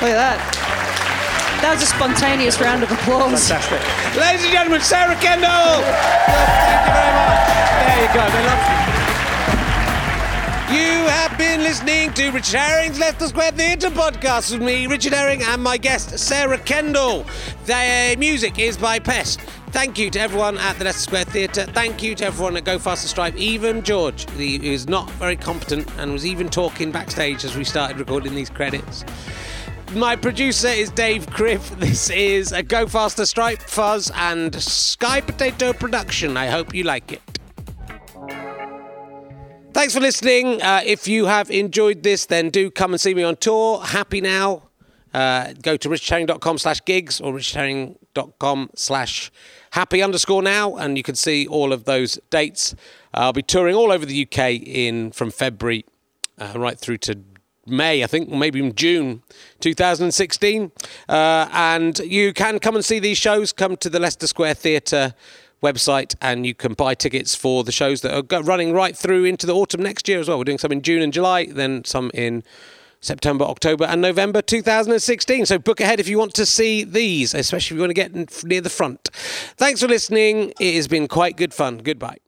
Look at that. That was a spontaneous round of applause. Fantastic. Ladies and gentlemen, Sarah Kendall. Thank you very much. There you go. You have been listening to Richard Herring's Leicester Square Theatre podcast with me, Richard Herring, and my guest, Sarah Kendall. The music is by Pest. Thank you to everyone at the Leicester Square Theatre. Thank you to everyone at Go Faster Stripe. Even George, who is not very competent and was even talking backstage as we started recording these credits. My producer is Dave Cribb. This is a Go Faster Stripe Fuzz and Sky Potato production. I hope you like it. Thanks for listening. Uh, if you have enjoyed this, then do come and see me on tour. Happy now. Uh, go to richardherring.com slash gigs or richardherring.com slash happy underscore now and you can see all of those dates. I'll be touring all over the UK in from February uh, right through to May, I think, maybe June 2016. Uh, and you can come and see these shows. Come to the Leicester Square Theatre website and you can buy tickets for the shows that are running right through into the autumn next year as well. We're doing some in June and July, then some in September, October, and November 2016. So book ahead if you want to see these, especially if you want to get near the front. Thanks for listening. It has been quite good fun. Goodbye.